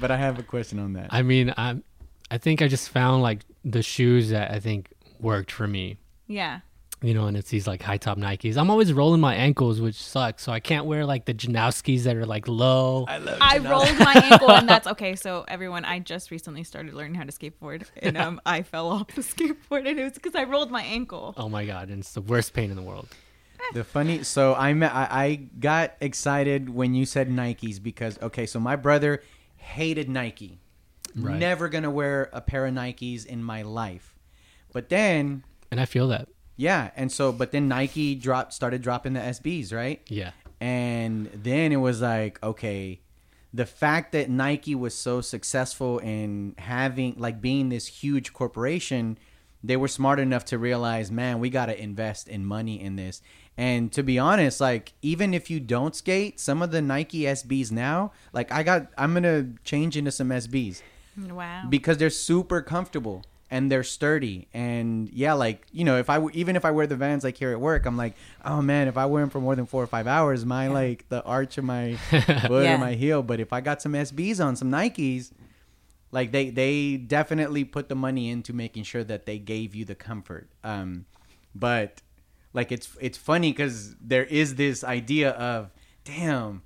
Speaker 1: but I have a question on that.
Speaker 4: I mean, I'm. I think I just found like the shoes that I think worked for me.
Speaker 2: yeah.
Speaker 4: You know, and it's these like high top Nikes. I'm always rolling my ankles, which sucks. So I can't wear like the Janoskis that are like low.
Speaker 1: I love
Speaker 2: I rolled my ankle, and that's okay. So everyone, I just recently started learning how to skateboard, and um, I fell off the skateboard, and it was because I rolled my ankle.
Speaker 4: Oh my god, and it's the worst pain in the world.
Speaker 1: The funny, so I, me- I I got excited when you said Nikes because okay, so my brother hated Nike,
Speaker 4: Right.
Speaker 1: never gonna wear a pair of Nikes in my life. But then,
Speaker 4: And I feel that.
Speaker 1: yeah, and so but then Nike dropped started dropping the SBs, right?
Speaker 4: Yeah.
Speaker 1: And then it was like, okay, the fact that Nike was so successful in having like being this huge corporation, they were smart enough to realize, man, we got to invest in money in this. And to be honest, like even if you don't skate, some of the Nike SBs now, like I got I'm going to change into some SBs
Speaker 2: Wow.
Speaker 1: because they're super comfortable and they're sturdy and yeah like you know if i even if i wear the vans like here at work i'm like oh man if i wear them for more than four or five hours my like the arch of my foot
Speaker 3: Yeah.
Speaker 1: or my heel but if i got some sbs on some nikes like they they definitely put the money into making sure that they gave you the comfort um but like it's it's funny because there is this idea of damn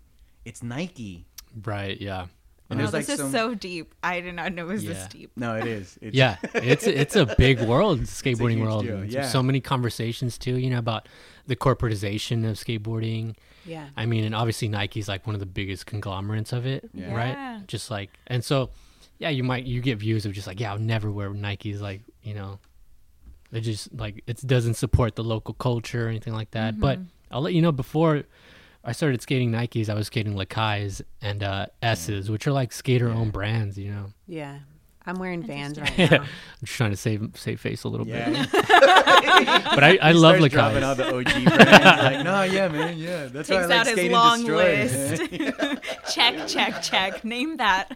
Speaker 1: it's nike
Speaker 4: Right. Yeah.
Speaker 1: And
Speaker 2: Oh,
Speaker 1: there's like
Speaker 2: this is
Speaker 1: some
Speaker 2: so deep. I did not know it was
Speaker 4: Yeah.
Speaker 2: this deep.
Speaker 1: no it is it's,
Speaker 4: yeah it's it's a big world skateboarding
Speaker 1: huge
Speaker 4: world
Speaker 1: deal,
Speaker 4: And
Speaker 1: yeah.
Speaker 4: so many conversations too you know about the corporatization of skateboarding
Speaker 3: Yeah.
Speaker 4: i mean and obviously nike's like one of the biggest conglomerates of it
Speaker 1: Yeah.
Speaker 4: right
Speaker 2: Yeah.
Speaker 4: just like and so yeah you might you get views of just like yeah i'll never wear nikes like you know it just like it doesn't support the local culture or anything like that. But
Speaker 2: Mhm.
Speaker 4: I'll let you know before I started skating Nikes, I was skating Lakai's and uh, S's, which are like skater owned brands. You know,
Speaker 3: Yeah. I'm wearing Vans right
Speaker 2: Interesting.
Speaker 3: now.
Speaker 4: I'm just trying to save save face a little bit. But I, I
Speaker 1: He
Speaker 4: love
Speaker 1: starts dropping all the OG brands. like, no, yeah, man, yeah. That's why I like
Speaker 2: out his long
Speaker 1: Destroy,
Speaker 2: list. check, check, check. Name that.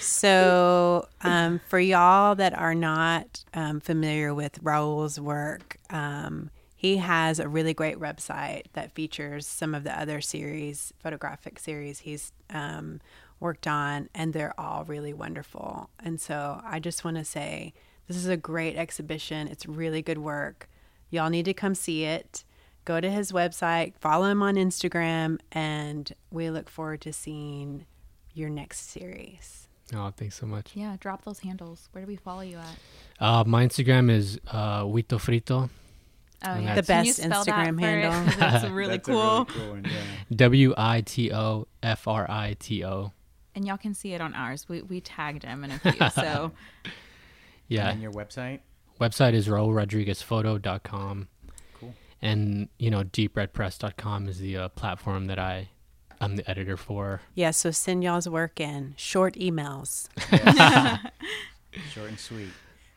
Speaker 3: So, um, for y'all that are not um, familiar with Raul's work, um, he has a really great website that features some of the other series, photographic series he's um, worked on, and they're all really wonderful. And so, I just want to say this is a great exhibition. It's really good work. Y'all need to come see it. Go to his website, follow him on Instagram, and we look forward to seeing your next series.
Speaker 4: Oh, thanks so much.
Speaker 2: Yeah, drop those handles. Where do we follow you at?
Speaker 4: Uh, my Instagram is uh, Huito Frito.
Speaker 2: Oh yeah,
Speaker 3: The
Speaker 2: Can you
Speaker 3: best
Speaker 2: spell that
Speaker 3: Instagram
Speaker 2: for it?
Speaker 3: handle.
Speaker 2: That's really
Speaker 1: That's a
Speaker 2: cool.
Speaker 1: cool one.
Speaker 4: W I T O F R I T O.
Speaker 2: And y'all can see it on ours. We we tagged him in a few. So
Speaker 4: Yeah.
Speaker 1: And your website?
Speaker 4: Website is raulrodriguezphoto.com.
Speaker 1: Cool.
Speaker 4: And, you know, deepredpress.com is the uh, platform that I, I'm the editor for.
Speaker 3: Yeah, so send y'all's work in short emails.
Speaker 1: Short and sweet.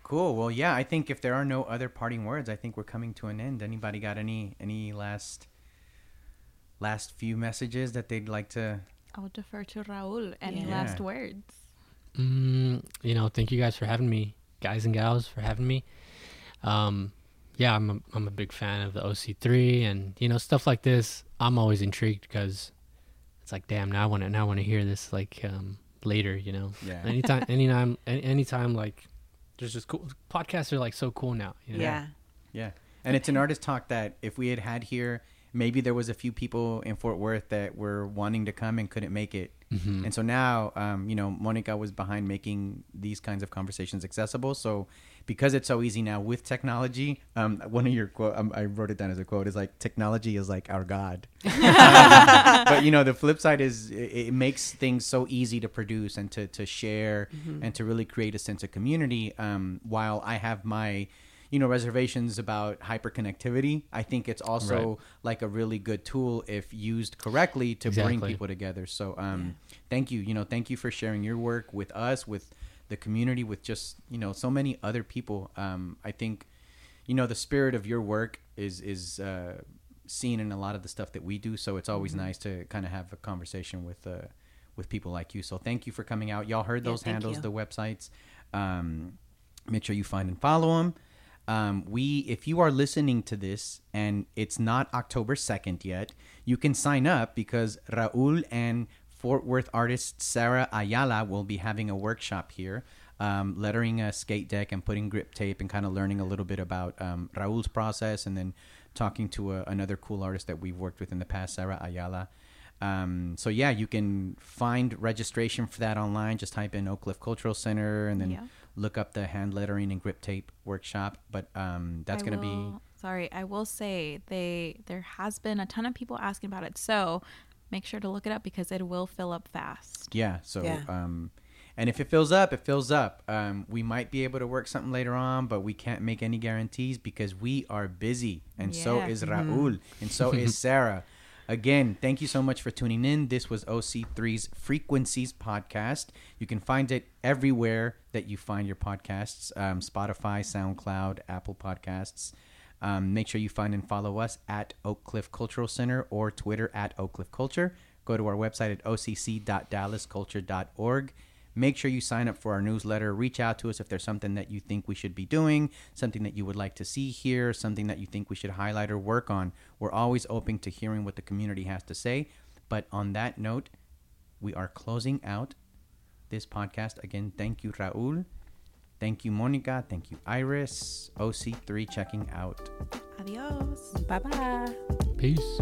Speaker 1: Cool. Well, yeah, I think if there are no other parting words, I think we're coming to an end. Anybody got any any last last few messages that they'd like to
Speaker 2: I'll defer to Raul. Any
Speaker 3: Yeah.
Speaker 2: last words?
Speaker 4: Mm, you know, thank you guys for having me, guys and gals, for having me. Um, yeah, I'm a, I'm a big fan of the OC3 and, you know, stuff like this. I'm always intrigued because it's like, damn, now I want to, now I want to hear this like, um, later, you know,
Speaker 1: Yeah.
Speaker 4: anytime, anytime, anytime, like, there's just cool podcasts are like so cool now. You know?
Speaker 3: Yeah.
Speaker 1: Yeah. And it's an artist talk that if we had had here, maybe there was a few people in Fort Worth that were wanting to come and couldn't make it.
Speaker 4: Mhm.
Speaker 1: And so now, um, you know, Monica was behind making these kinds of conversations accessible. So because it's so easy now with technology, um, one of your quote, um, I wrote it down as a quote, is like technology is like our God. but you know, the flip side is it, it makes things so easy to produce and to, to share and to really create a sense of community. Um, while I have my, you know, reservations about hyperconnectivity, I think it's also
Speaker 4: Right.
Speaker 1: like a really good tool if used correctly to bring people together. So, um, thank you. You know, thank you for sharing your work with us, with the community, with just you know so many other people. Um, I think, you know, the spirit of your work is is uh, seen in a lot of the stuff that we do. So it's always nice to kind of have a conversation with uh, with people like you. So thank you for coming out. Y'all heard those
Speaker 3: thank
Speaker 1: handles,
Speaker 3: you.
Speaker 1: the websites. Um, make sure you find and follow them. Um, we, if you are listening to this and it's not October 2nd yet, you can sign up because Raul and Fort Worth artist Sarah Ayala will be having a workshop here, um, lettering a skate deck and putting grip tape and kind of learning a little bit about um, Raul's process and then talking to a, another cool artist that we've worked with in the past, Sarah Ayala. Um, so yeah, you can find registration for that online. Just type in Oak Cliff Cultural Center and then
Speaker 2: Yeah.
Speaker 1: look up the hand lettering and grip tape workshop. But um, that's gonna be
Speaker 2: Sorry, I will say they there has been a ton of people asking about it. So make sure to look it up because it will fill up fast.
Speaker 1: yeah. So
Speaker 3: Yeah.
Speaker 1: um, and if it fills up, it fills up. Um, we might be able to work something later on, but we can't make any guarantees because we are busy, and so is Raul, and so is Sarah. Again, thank you so much for tuning in. This was OC3's Frequencies podcast. You can find it everywhere that you find your podcasts um, Spotify, SoundCloud, Apple Podcasts. Um, make sure you find and follow us at Oak Cliff Cultural Center or Twitter at Oak Cliff Culture. Go to our website at occ.dallasculture.org. Make sure you sign up for our newsletter. Reach out to us if there's something that you think we should be doing, something that you would like to see here, something that you think we should highlight or work on. We're always open to hearing what the community has to say. But on that note, we are closing out this podcast. Again, thank you, Raul. Thank you, Monica. Thank you, Iris. OC3 checking out.
Speaker 2: Adios.
Speaker 3: Bye bye.
Speaker 4: Peace.